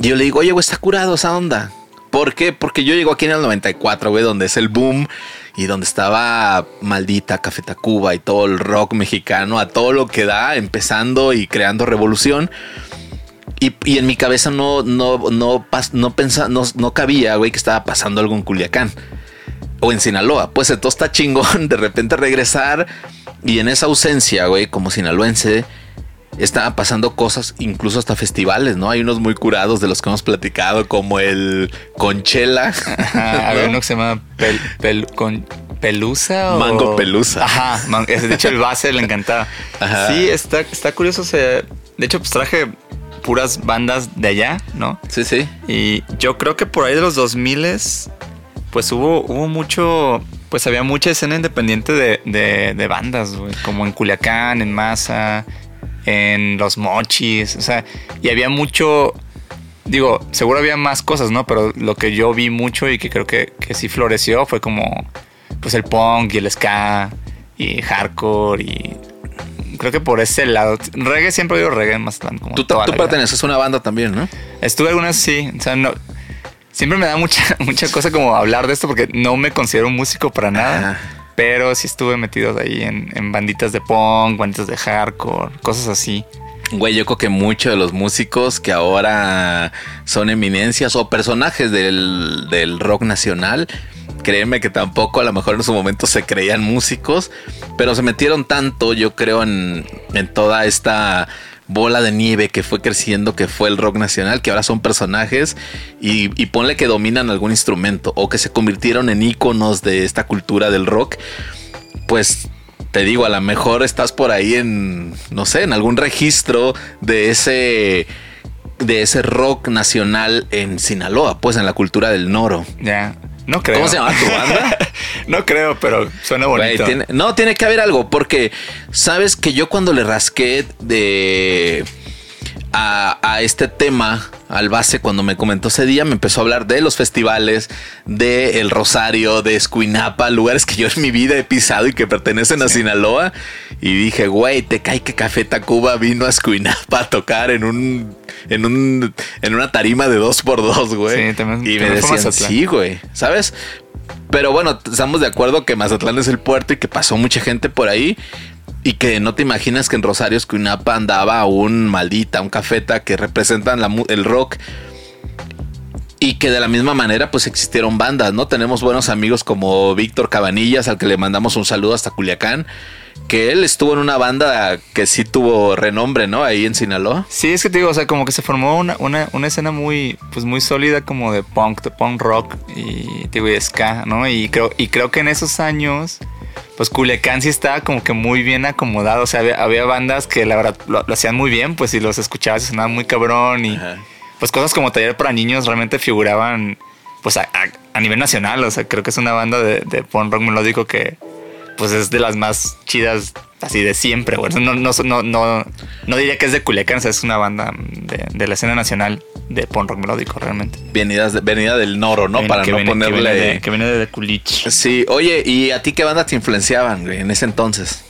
Y yo le digo, oye, güey, está curado esa onda. ¿Por qué? Porque yo llego aquí en el 94, güey, donde es el boom y donde estaba maldita Café Tacuba y todo el rock mexicano, a todo lo que da, empezando y creando revolución. Y, y en mi cabeza no, no, no, no, pensa- no, no cabía, güey, que estaba pasando algo en Culiacán o en Sinaloa. Pues entonces está chingón de repente regresar y en esa ausencia, güey, como sinaloense, estaban pasando cosas, incluso hasta festivales, ¿no? Hay unos muy curados de los que hemos platicado, como el Conchela. Ajá, había uno que se llama pel, pel- con pelusa o Mango Pelusa. Ajá, man- de hecho el base le encantaba. Ajá. Sí, está, está curioso. o sea, de hecho, pues traje puras bandas de allá, ¿no? Sí, sí. Y yo creo que por ahí de los 2000 pues hubo, hubo mucho, pues había mucha escena independiente de, de, de bandas, güey, como en Culiacán, en Masa, en Los Mochis, o sea, y había mucho, digo, seguro había más cosas, ¿no? Pero lo que yo vi mucho y que creo que, que sí floreció fue como, pues el punk y el ska y hardcore y... Creo que por ese lado. Reggae siempre oído reggae en Mazatlán. Como Tú, tú perteneces a una banda también, ¿no? Estuve algunas sí, o sea, no. Siempre me da mucha, mucha cosa como hablar de esto porque no me considero un músico para nada. Ajá. Pero sí estuve metido ahí en, en banditas de punk, banditas de hardcore, cosas así. Güey, yo creo que muchos de los músicos que ahora son eminencias o personajes del, del rock nacional créeme que tampoco a lo mejor en su momento se creían músicos, pero se metieron tanto, yo creo, en, en toda esta bola de nieve que fue creciendo, que fue el rock nacional, que ahora son personajes y, ponle que dominan algún instrumento o que se convirtieron en íconos de esta cultura del rock, pues te digo, a lo mejor estás por ahí en, no sé, en algún registro de ese de ese rock nacional en Sinaloa, pues en la cultura del noro. Ya. No creo. ¿Cómo se llama tu banda? no creo, pero suena bonito. tiene, no, tiene que haber algo, porque sabes que yo cuando le rasqué de a, a, este tema al base cuando me comentó ese día, me empezó a hablar de los festivales, de El Rosario, de Escuinapa, lugares que yo en mi vida he pisado y que pertenecen sí. a Sinaloa. Y dije, güey, te cae que Café Tacuba vino a Escuinapa a tocar en un, en un, en una tarima de dos por dos, güey. Sí, también, y me decían, sí, güey, ¿sabes? Pero bueno, estamos de acuerdo que Mazatlán es el puerto y que pasó mucha gente por ahí. Y que no te imaginas que en Rosario Escuinapa andaba un maldita, un cafeta que representan el rock. Y que de la misma manera pues existieron bandas, ¿no? Tenemos buenos amigos como Víctor Cabanillas, al que le mandamos un saludo hasta Culiacán. Que él estuvo en una banda que sí tuvo renombre, ¿no? Ahí en Sinaloa. Sí, es que te digo, o sea, como que se formó una, una, una escena muy, pues muy sólida como de punk, de punk rock y, digo, y ska, ¿no? Y creo, y creo que en esos años pues Culiacán sí estaba como que muy bien acomodado. O sea, había, había bandas que la verdad lo, lo, hacían muy bien, pues si los escuchabas sonaban muy cabrón. Y Ajá. pues cosas como Taller para Niños realmente figuraban pues a, a, a, nivel nacional. O sea, creo que es una banda de, de punk rock melódico que pues es de las más chidas así de siempre, güey. No, no, no, no, no diría que es de Culiacán, o sea, es una banda de, de la escena nacional de punk rock melódico, realmente. Venidas de, venida del Noro, ¿no? Para no viene, ponerle. Que viene, de, que viene de Culich. Sí, oye, ¿y a ti qué bandas te influenciaban, güey, en ese entonces?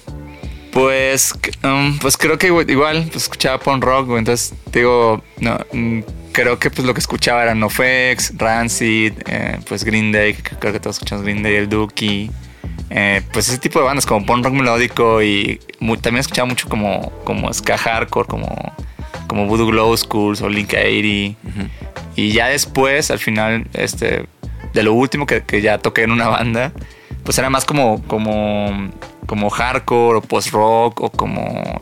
Pues, um, pues creo que igual, pues escuchaba punk rock, güey. Entonces, digo, no, mm, creo que pues lo que escuchaba era NoFX, Rancid, eh, pues Green Day, creo que todos escuchamos Green Day, el Dookie. Eh, pues ese tipo de bandas como punk rock melódico y muy, también escuchaba mucho como, como ska hardcore, como, como Voodoo Glow Schools o Link 80. Uh -huh. Y ya después, al final, este, de lo último que, que, ya toqué en una banda, pues era más como, como, como hardcore o post-rock o como,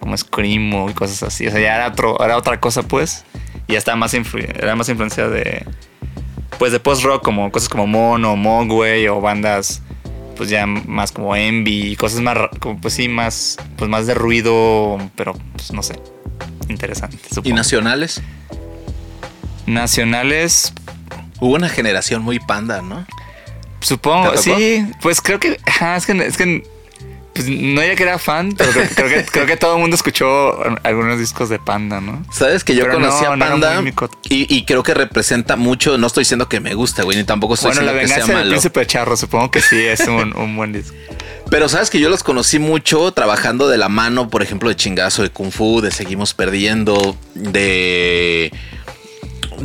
como screamo y cosas así. O sea, ya era, otro, era otra cosa, pues. Y ya estaba más, influ era más influencia de, pues de post-rock, como cosas como Mono, Mogwai o bandas pues ya más como envy, cosas más, como pues sí, más, pues más de ruido, pero pues no sé, interesante. Supongo. ¿Y nacionales? Nacionales. Hubo una generación muy panda, ¿no? Supongo, sí, pues creo que, es que, es que pues no diría que era fan, pero creo, creo, que, creo que todo el mundo escuchó algunos discos de Panda, ¿no? Sabes que yo pero conocí no, a Panda no y, y, creo que representa mucho. No estoy diciendo que me guste, güey, ni tampoco estoy bueno, diciendo la que sea malo. Del príncipe Charro, supongo que sí es un, un, buen disco. Pero sabes que yo los conocí mucho trabajando de la mano, por ejemplo, de chingazo de Kung Fu, de Seguimos Perdiendo, de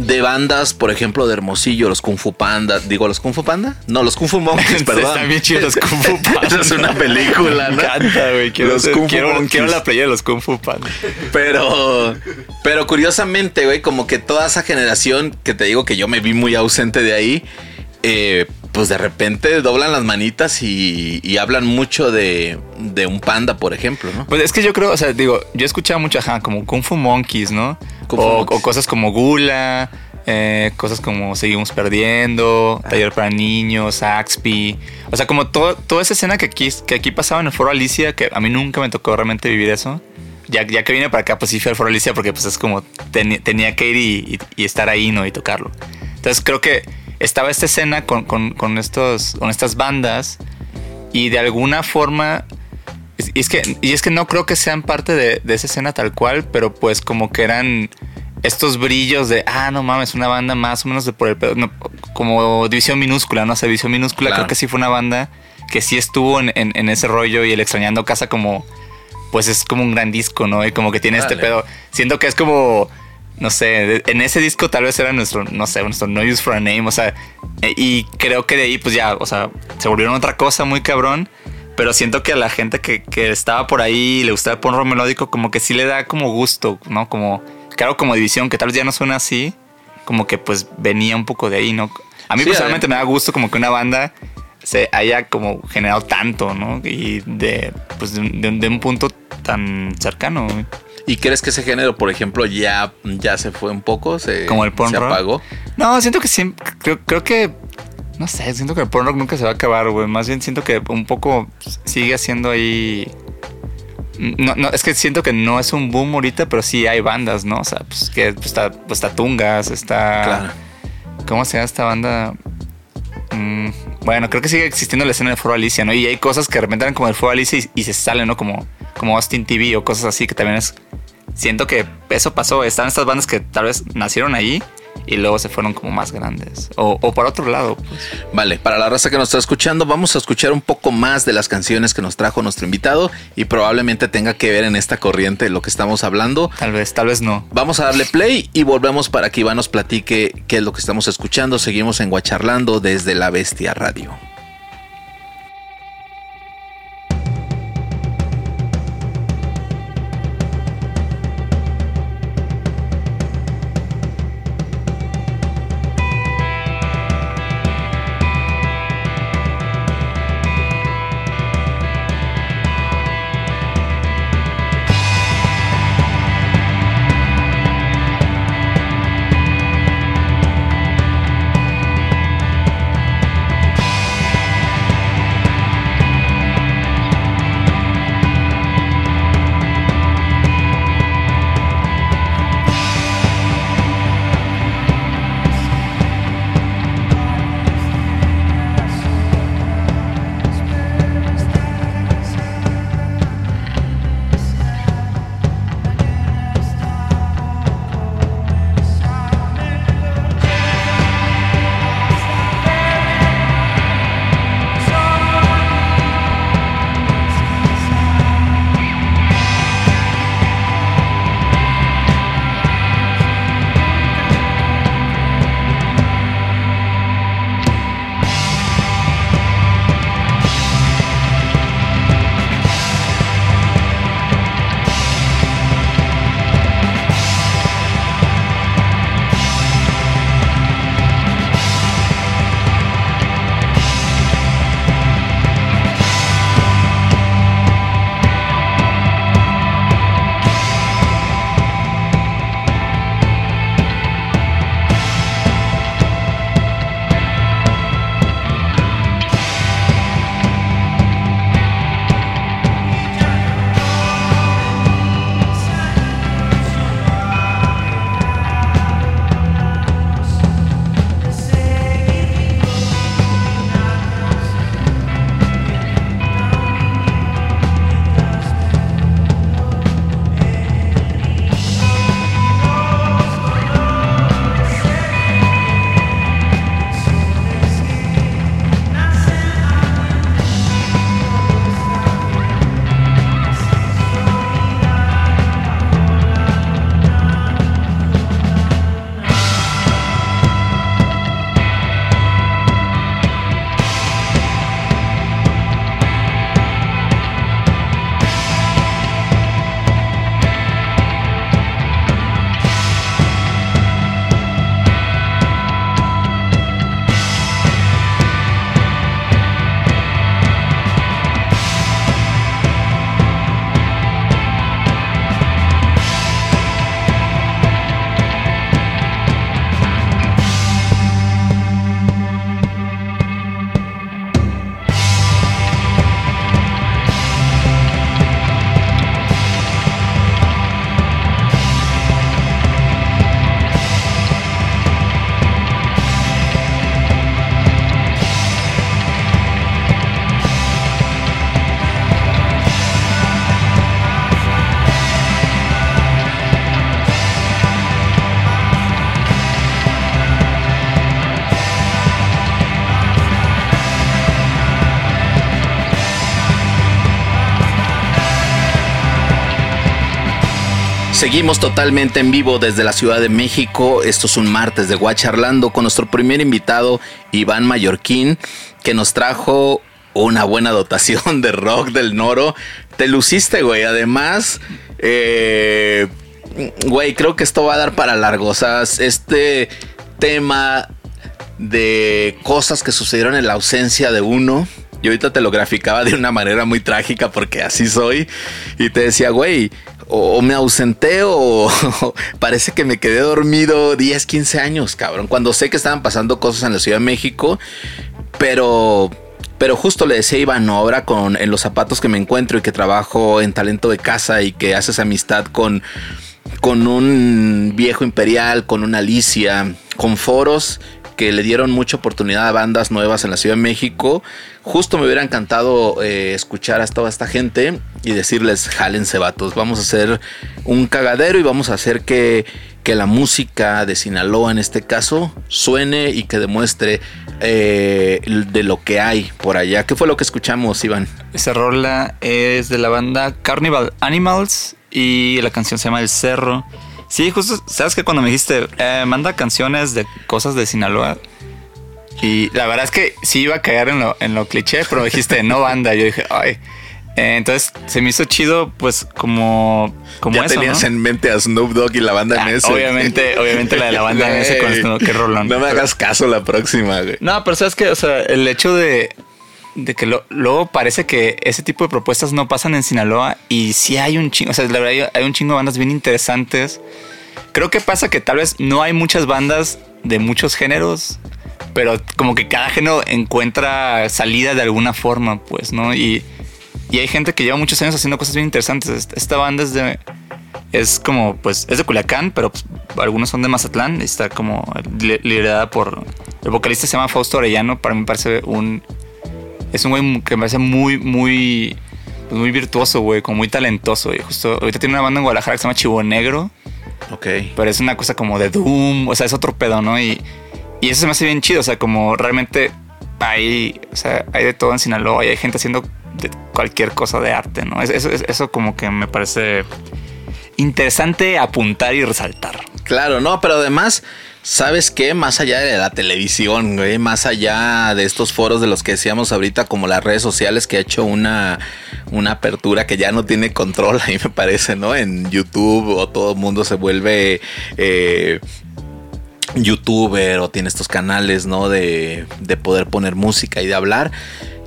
de bandas, por ejemplo, de Hermosillo, los Kung Fu Panda. Digo, ¿los Kung Fu Panda? No, los Kung Fu Monkeys, perdón. Están bien chidos los Kung Fu Panda. es una película, ¿no? Me encanta, güey. Quiero, los Kung Fu quiero, Monkeys. quiero la playa de los Kung Fu Panda. Pero, pero curiosamente, güey, como que toda esa generación que te digo que yo me vi muy ausente de ahí, eh, pues de repente doblan las manitas y, y hablan mucho de, de, un panda, por ejemplo, ¿no? Pues es que yo creo, o sea, digo, yo he escuchado mucho, ajá, como Kung Fu Monkeys, ¿no? O, cosas como Gula, eh, cosas como Seguimos Perdiendo, Ah. Taller para Niños, Axpi. O sea, como todo, toda esa escena que aquí, que aquí pasaba en el Foro Alicia, que a mí nunca me tocó realmente vivir eso. Ya, ya que vine para acá, pues sí fui al Foro Alicia porque pues es como ten, tenía que ir y, y, y, estar ahí, ¿no? Y tocarlo. Entonces creo que estaba esta escena con, con, con, estos, con estas bandas y de alguna forma... Y es, que, y es que no creo que sean parte de, de esa escena tal cual, pero pues como que eran estos brillos de, ah, no mames, una banda más o menos de por el pedo, no, como División Minúscula, ¿no? Sea, División Minúscula Claro. creo que sí fue una banda que sí estuvo en, en- en ese rollo y el Extrañando Casa como, pues es como un gran disco, ¿no? Y como que tiene este pedo. Siento que es como, no sé, en ese disco tal vez era nuestro, no sé, nuestro No Use for a Name, o sea, e- y creo que de ahí pues ya, o sea, se volvieron otra cosa muy cabrón. Pero siento que a la gente que, que estaba por ahí y le gustaba el punk rock melódico, como que sí le da como gusto, ¿no? Como, claro, como división, que tal vez ya no suena así. como que pues venía un poco de ahí, ¿no? A mí personalmente me da gusto como que una banda se haya como generado tanto, ¿no? Y de, pues de, un punto tan cercano. ¿Y crees que ese género, por ejemplo, ya, ya se fue un poco? ¿Se, como el porn se apagó? No, siento que siempre, creo, creo que no sé, siento que el porn rock nunca se va a acabar, güey. Más bien siento que un poco sigue haciendo ahí. No, no, es que siento que no es un boom ahorita, pero sí hay bandas, ¿no? O sea, pues que pues, está, pues, está Tungas, está. Claro. ¿Cómo se llama esta banda? Mm, bueno, creo que sigue existiendo la escena de Foro Alicia, ¿no? Y hay cosas que de repente eran como el Foro Alicia y, se salen, ¿no? Como, como Austin TV o cosas así, que también es. Siento que eso pasó. Están estas bandas que tal vez nacieron ahí y luego se fueron como más grandes. O, o por otro lado. Pues. Vale, para la raza que nos está escuchando, vamos a escuchar un poco más de las canciones que nos trajo nuestro invitado y probablemente tenga que ver en esta corriente lo que estamos hablando. Tal vez, tal vez no. Vamos a darle play y volvemos para que Iván nos platique qué es lo que estamos escuchando. Seguimos en Guacharlando desde la Bestia Radio. Seguimos totalmente en vivo desde la Ciudad de México. Esto es un martes de Guacharlando con nuestro primer invitado, Iván Mallorquín, que nos trajo una buena dotación de rock del Noro. Te luciste, güey. Además, eh, güey, creo que esto va a dar para largo. O sea, este tema de cosas que sucedieron en la ausencia de uno. Y ahorita te lo graficaba de una manera muy trágica porque así soy. Y te decía, güey, o, me ausenté o parece que me quedé dormido 10, 15 años, cabrón. Cuando sé que estaban pasando cosas en la Ciudad de México, pero... Pero justo le decía Iván, ahora con en los zapatos que me encuentro y que trabajo en talento de casa y que haces amistad con, con un viejo imperial, con una Alicia, con foros que le dieron mucha oportunidad a bandas nuevas en la Ciudad de México. Justo me hubiera encantado eh, escuchar a toda esta gente y decirles, jálense vatos, vamos a hacer un cagadero y vamos a hacer que, que la música de Sinaloa en este caso suene y que demuestre eh, de lo que hay por allá. ¿Qué fue lo que escuchamos, Iván? Esa rola es de la banda Carnival Animals y la canción se llama El Cerro. Sí, justo, sabes que cuando me dijiste, eh, manda canciones de cosas de Sinaloa. Y la verdad es que sí iba a caer en lo, en lo cliché, pero dijiste, no banda. Yo dije, ay. Eh, entonces se me hizo chido, pues como, como ya tenías en mente a Snoop Dogg y la banda ah, Obviamente, obviamente la de la banda MS con Snoop, qué rolón. No me hagas caso la próxima, güey. No, pero sabes que, o sea, el hecho de, de que luego parece que ese tipo de propuestas no pasan en Sinaloa y sí hay un chingo, o sea, la verdad hay un chingo de bandas bien interesantes. Creo que pasa que tal vez no hay muchas bandas de muchos géneros, pero como que cada género encuentra salida de alguna forma, pues, ¿no? Y, y hay gente que lleva muchos años haciendo cosas bien interesantes. Esta banda es de es como, pues, es de Culiacán, pero pues, algunos son de Mazatlán. Está como liderada por. El vocalista se llama Fausto Orellano. Para mí parece un es un güey que me parece muy, muy, pues, muy virtuoso, güey, como muy talentoso. Y justo ahorita tiene una banda en Guadalajara que se llama Chivo Negro. Ok. Pero es una cosa como de Doom, o sea, es otro pedo, ¿no? Y, y eso se me hace bien chido, o sea, como realmente hay, o sea, hay de todo en Sinaloa y hay gente haciendo cualquier cosa de arte, ¿no? Eso, eso como que me parece interesante apuntar y resaltar. Claro, no, pero además ¿Sabes qué? Más allá de la televisión, güey, más allá de estos foros de los que decíamos ahorita, como las redes sociales, que ha hecho una, una apertura que ya no tiene control, a mí me parece, ¿no? En YouTube o todo el mundo se vuelve eh, youtuber o tiene estos canales, ¿no? De, de poder poner música y de hablar.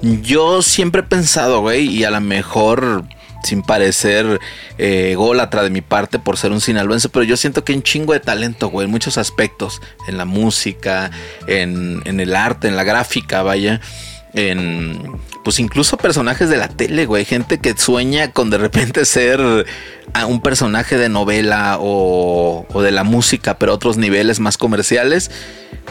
Yo siempre he pensado, güey, y a lo mejor sin parecer eh, de mi parte por ser un sinaloense, pero yo siento que hay un chingo de talento, güey, en muchos aspectos, en la música, en, en el arte, en la gráfica, vaya, en pues incluso personajes de la tele, güey, gente que sueña con de repente ser un personaje de novela o, o de la música, pero otros niveles más comerciales.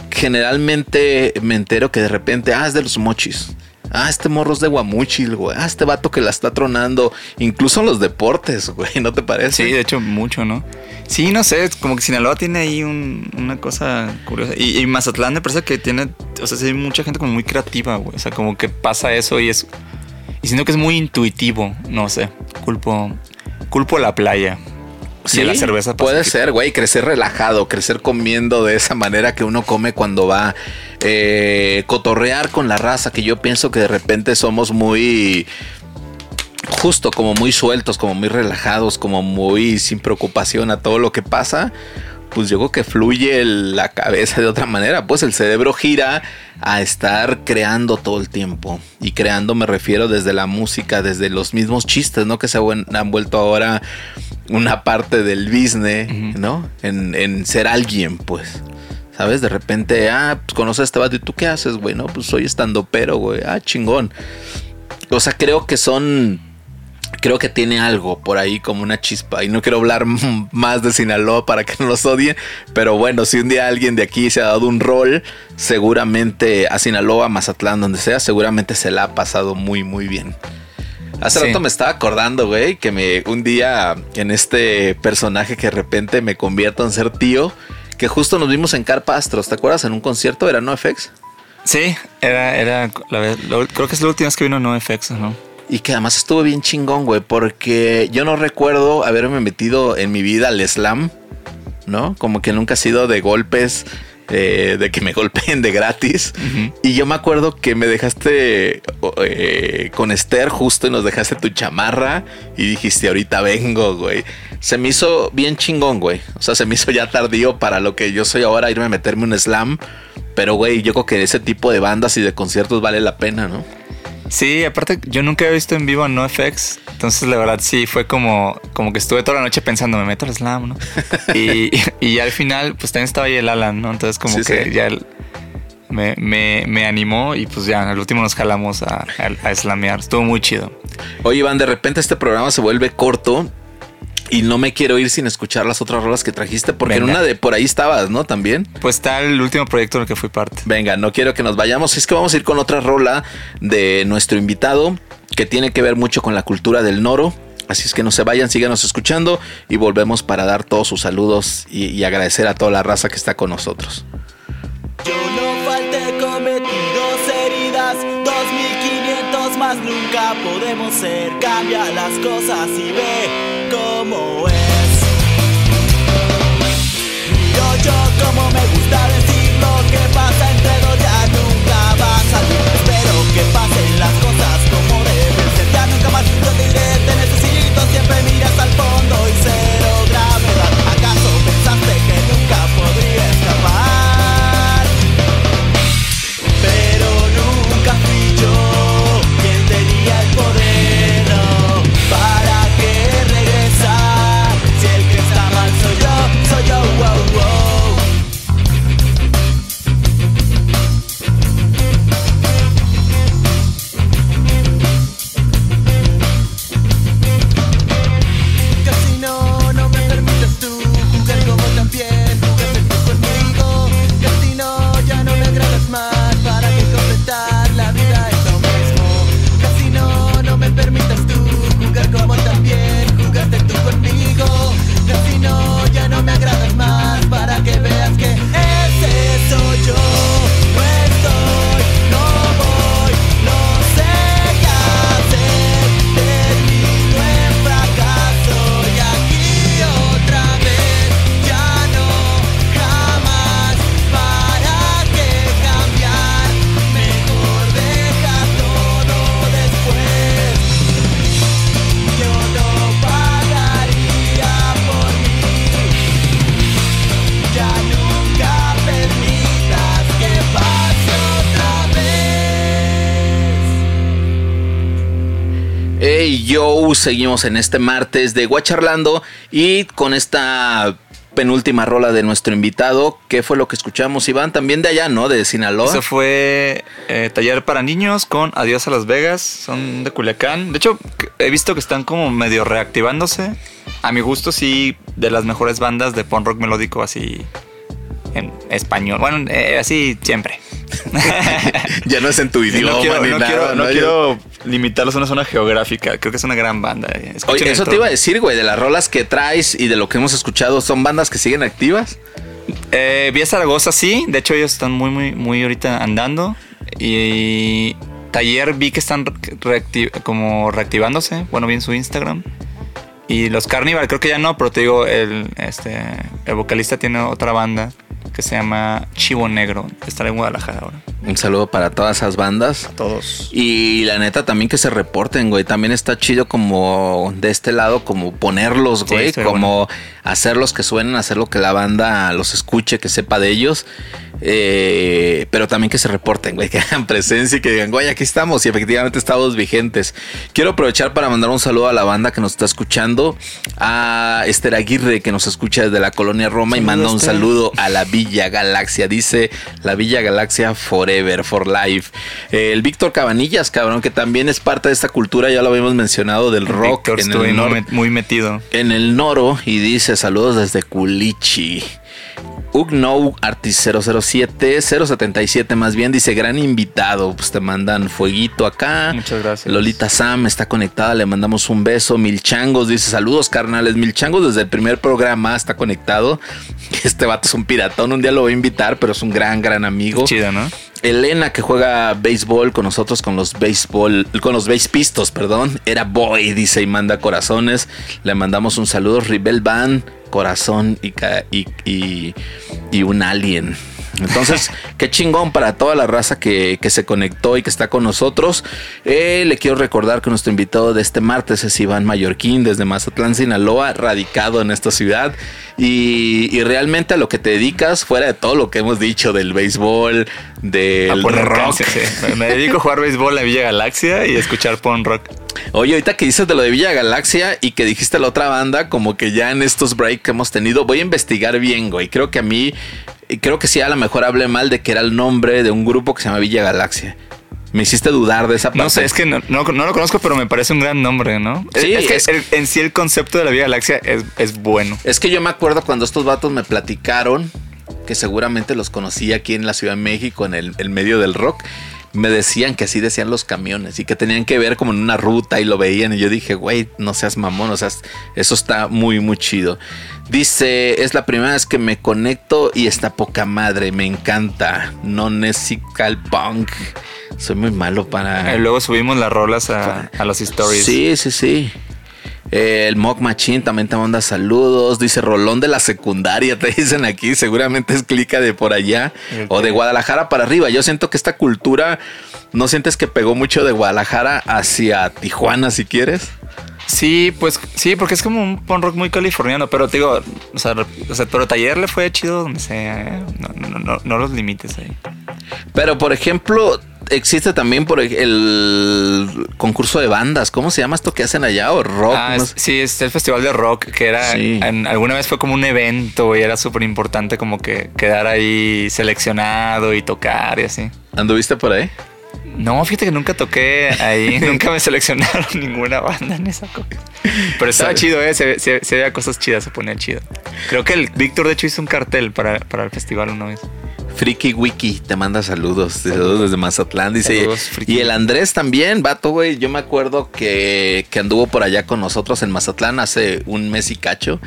Generalmente me entero que de repente, ah, es de los mochis Ah, este morro es de Guamuchil, güey. Ah, este vato que la está tronando. Incluso en los deportes, güey. ¿No te parece? Sí, de hecho, mucho, ¿no? Sí, no sé. Como que Sinaloa tiene ahí una cosa curiosa. Y, Mazatlán me parece que tiene. O sea, hay mucha gente como muy creativa, güey. O sea, como que pasa eso y es. Y siento que es muy intuitivo. No sé. Culpo. Culpo la playa. Sí, la cerveza puede ser, güey, crecer relajado, crecer comiendo de esa manera que uno come cuando va eh, cotorrear con la raza, que yo pienso que de repente somos muy justo, como muy sueltos, como muy relajados, como muy sin preocupación a todo lo que pasa pues yo creo que fluye la cabeza de otra manera, pues el cerebro gira a estar creando todo el tiempo. Y creando me refiero desde la música, desde los mismos chistes, ¿no? Que se han vuelto ahora una parte del business, ¿no? En, ser alguien, pues. ¿Sabes? De repente, ah, pues conoces a este vato y tú qué haces, güey, no, pues soy estando pero, güey, ah, chingón. O sea, creo que son creo que tiene algo por ahí como una chispa. Y no quiero hablar más de Sinaloa para que no los odien. Pero bueno, si un día alguien de aquí se ha dado un rol, seguramente a Sinaloa, Mazatlán, donde sea, seguramente se la ha pasado muy, muy bien. Hace rato me estaba acordando, güey, que me un día en este personaje que de repente me convierto en ser tío, que justo nos vimos en Carpastros, ¿te acuerdas? En un concierto, ¿era NoFX? Sí, era, era, creo que es la última vez que vino NoFX, ¿no? Y que además estuvo bien chingón, güey, porque yo no recuerdo haberme metido en mi vida al slam, ¿no? Como que nunca ha sido de golpes eh, de que me golpeen de gratis. Y yo me acuerdo que me dejaste eh, con Esther justo y nos dejaste tu chamarra y dijiste, ahorita vengo, güey. Se me hizo bien chingón, güey. O sea, se me hizo ya tardío para lo que yo soy ahora, irme a meterme un slam. Pero, güey, yo creo que ese tipo de bandas y de conciertos vale la pena, ¿no? Sí, aparte yo nunca he visto en vivo No NoFX, entonces la verdad sí fue como, como que estuve toda la noche pensando, me meto al slam, ¿no? y, y al final pues también estaba ahí el Alan, ¿no? Entonces como que ya me, me, me, animó y pues ya, al último nos jalamos a, a, a slamear, estuvo muy chido. Oye Iván, de repente este programa se vuelve corto y no me quiero ir sin escuchar las otras rolas que trajiste, porque en una de por ahí estabas, ¿no? También. Pues está el último proyecto en el que fui parte. Venga, no quiero que nos vayamos. Es que vamos a ir con otra rola de nuestro invitado, que tiene que ver mucho con la cultura del noro. Así es que no se vayan, síganos escuchando y volvemos para dar todos sus saludos y, y agradecer a toda la raza que está con nosotros. Yo no falté cometidos heridas, 2500 más nunca podemos ser. Cambia las cosas y ve cómo es. Miro yo como seguimos en este martes de Guacharlando y con esta penúltima rola de nuestro invitado. ¿Qué fue lo que escuchamos, Iván? También de allá, ¿no? De Sinaloa. Eso fue eh, Taller para Niños con Adiós a Las Vegas. Son de Culiacán. De hecho, he visto que están como medio reactivándose. A mi gusto, sí, de las mejores bandas de punk rock melódico así en español. Bueno, eh, así siempre. ya no es en tu idioma no quiero, ni no nada, quiero- no ¿no? quiero limitarlos a una zona geográfica. Creo que es una gran banda. Escuchen Oye, eso te iba a decir, güey, de las rolas que traes y de lo que hemos escuchado, ¿son bandas que siguen activas? Eh, Vía Zaragoza sí, de hecho ellos están muy, muy, muy ahorita andando. Y Taller vi que están como reactivándose, bueno, vi en su Instagram. Y los Carnival, creo que ya no, pero te digo, el, este, el vocalista tiene otra banda que se llama Chivo Negro. Estará en Guadalajara ahora. Un saludo para todas esas bandas. Todos. Y la neta también que se reporten, güey. También está chido como de este lado, como ponerlos, güey. como hacerlos que suenen, hacer lo que la banda los escuche, que sepa de ellos. Eh, pero también que se reporten, güey. Que hagan presencia y que digan, güey, aquí estamos. Y efectivamente estamos vigentes. Quiero aprovechar para mandar un saludo a la banda que nos está escuchando. A Esther Aguirre, que nos escucha desde la colonia Roma. y manda un Esther. saludo a la Villa Galaxia. Dice la Villa Galaxia Forever, for Life. El Víctor Cabanillas, cabrón, que también es parte de esta cultura, ya lo habíamos mencionado, del rock Víctor en el, nor- muy metido. en el Noro. Y dice saludos desde Culichi. Ugnow Artis 007, 077 más bien, dice gran invitado. Pues te mandan fueguito acá. Muchas gracias. Lolita Sam está conectada, le mandamos un beso. Milchangos dice saludos carnales. Milchangos desde el primer programa está conectado. Este vato es un piratón, un día lo voy a invitar, pero es un gran, gran amigo. Chido, ¿no? Elena que juega béisbol con nosotros con los béisbol con los pistos, perdón, era boy dice y manda corazones. Le mandamos un saludo Rebel Van, corazón y, y, y, y un alien. Entonces, qué chingón para toda la raza que, se conectó y que está con nosotros. Eh, le quiero recordar que nuestro invitado de este martes es Iván Mallorquín desde Mazatlán, Sinaloa, radicado en esta ciudad. Y, realmente a lo que te dedicas, fuera de todo lo que hemos dicho del béisbol, del rock. Me dedico a jugar béisbol en Villa Galaxia y escuchar punk rock. Oye, ahorita que dices de lo de Villa Galaxia y que dijiste la otra banda, como que ya en estos breaks que hemos tenido, voy a investigar bien, güey. Creo que a mí creo que sí, a lo mejor hablé mal de que era el nombre de un grupo que se llama Villa Galaxia. Me hiciste dudar de esa parte. No sé, es que no, lo conozco, pero me parece un gran nombre, ¿no? Sí, es, que en sí el concepto de la Villa Galaxia es, es, bueno. Es que yo me acuerdo cuando estos vatos me platicaron, que seguramente los conocí aquí en la Ciudad de México, en el, el medio del rock me decían que así decían los camiones y que tenían que ver como en una ruta y lo veían y yo dije, güey, no seas mamón, o sea, eso está muy, muy chido. Dice, es la primera vez que me conecto y está poca madre, me encanta. Non-Esical Punk. Soy muy malo para... Y luego subimos las rolas a, a los stories. Sí, sí, sí. El Mock Machine también te manda saludos. Dice Rolón de la secundaria, te dicen aquí. Seguramente es clica de por allá. O de Guadalajara para arriba. Yo siento que esta cultura, ¿no sientes que pegó mucho de Guadalajara hacia Tijuana si quieres? Sí, pues sí, porque es como un punk rock muy californiano, pero te digo, o sea, pero taller le fue chido donde sea, ¿eh? no, los limites ahí. Pero por ejemplo, existe también por el concurso de bandas. ¿Cómo se llama esto que hacen allá? ¿O rock? Ah, sí, es el festival de rock, que era alguna vez fue como un evento y era súper importante como que quedar ahí seleccionado y tocar y así. ¿Anduviste por ahí? No, fíjate que nunca toqué ahí, nunca me seleccionaron ninguna banda en esa cosa. Pero estaba chido, ¿eh? Se, se, veía cosas chidas, se ponía chido. Creo que el Víctor, de hecho, hizo un cartel para, para el festival una vez. Friki Wiki te manda saludos, saludos desde Mazatlán. Dice, y el Andrés también, vato, güey. Yo me acuerdo que, que anduvo por allá con nosotros en Mazatlán hace un mes y cacho.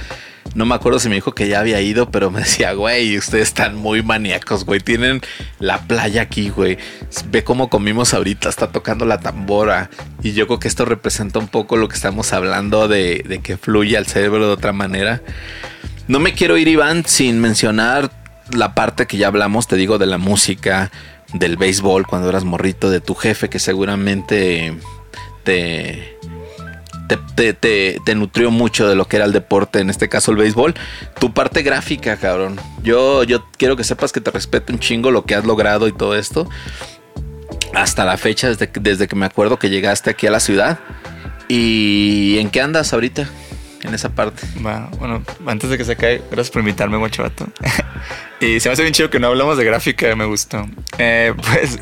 No me acuerdo si me dijo que ya había ido, pero me decía, güey, ustedes están muy maníacos, güey. Tienen la playa aquí, güey. Ve cómo comimos ahorita, está tocando la tambora. Y yo creo que esto representa un poco lo que estamos hablando de, de que fluye al cerebro de otra manera. No me quiero ir, Iván, sin mencionar la parte que ya hablamos, te digo, de la música, del béisbol, cuando eras morrito, de tu jefe, que seguramente te te, nutrió mucho de lo que era el deporte, en este caso el béisbol. Tu parte gráfica, cabrón. Yo, yo quiero que sepas que te respeto un chingo lo que has logrado y todo esto. Hasta la fecha, desde, desde que me acuerdo que llegaste aquí a la ciudad. ¿Y en qué andas ahorita? En esa parte. Bueno, antes de que se caiga, gracias por invitarme, mucho vato. y se me hace bien chido que no hablamos de gráfica, me gustó. Eh, pues,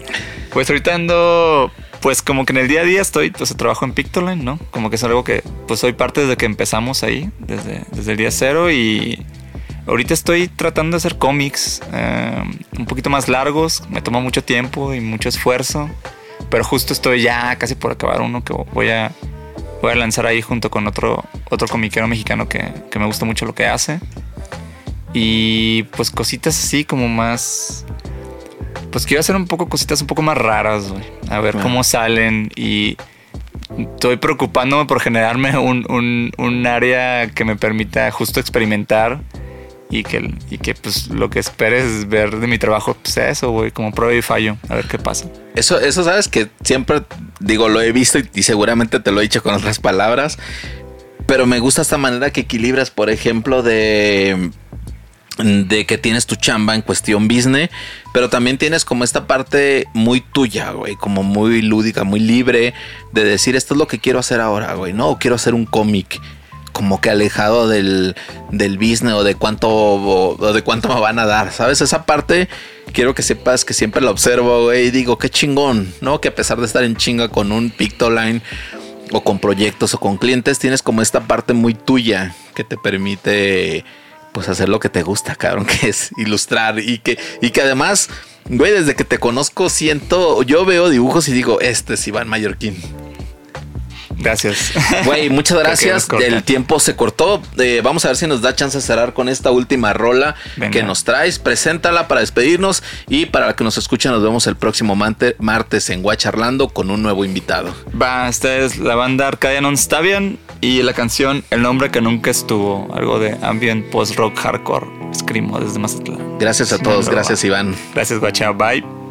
pues ahorita ando pues como que en el día a día estoy, pues trabajo en Pictoline, ¿no? Como que es algo que pues soy parte desde que empezamos ahí, desde, desde el día cero y ahorita estoy tratando de hacer cómics eh, un poquito más largos, me toma mucho tiempo y mucho esfuerzo, pero justo estoy ya casi por acabar uno que voy a, voy a lanzar ahí junto con otro, otro comiquero mexicano que, que me gusta mucho lo que hace. Y pues cositas así como más pues quiero hacer un poco cositas un poco más raras, güey. A ver cómo salen y estoy preocupándome por generarme un, área que me permita justo experimentar y que, y que pues lo que esperes ver de mi trabajo pues eso, güey, como prueba y fallo, a ver qué pasa. Eso, eso sabes que siempre digo, lo he visto y seguramente te lo he dicho con otras palabras, pero me gusta esta manera que equilibras, por ejemplo, de de que tienes tu chamba en cuestión business, pero también tienes como esta parte muy tuya, güey, como muy lúdica, muy libre de decir esto es lo que quiero hacer ahora, güey, no, quiero hacer un cómic como que alejado del, del business o de cuánto o de cuánto me van a dar, ¿sabes? Esa parte quiero que sepas que siempre la observo, y digo, qué chingón, ¿no? Que a pesar de estar en chinga con un Pictoline o con proyectos o con clientes, tienes como esta parte muy tuya que te permite pues hacer lo que te gusta, cabrón, que es ilustrar y que, y que además, güey, desde que te conozco siento, yo veo dibujos y digo, este es Iván Mallorquín. Gracias. Güey, muchas gracias. El tiempo se cortó. Eh, vamos a ver si nos da chance de cerrar con esta última rola Venga. que nos traes. Preséntala para despedirnos y para que nos escuchen nos vemos el próximo martes en Guacharlando con un nuevo invitado. Va, esta es la banda Arcadia Non Stabian y la canción El nombre que nunca estuvo, algo de ambient post-rock hardcore. Escrimo desde Mazatlán. Gracias a todos. Gracias, Iván. Gracias, guacha. Bye.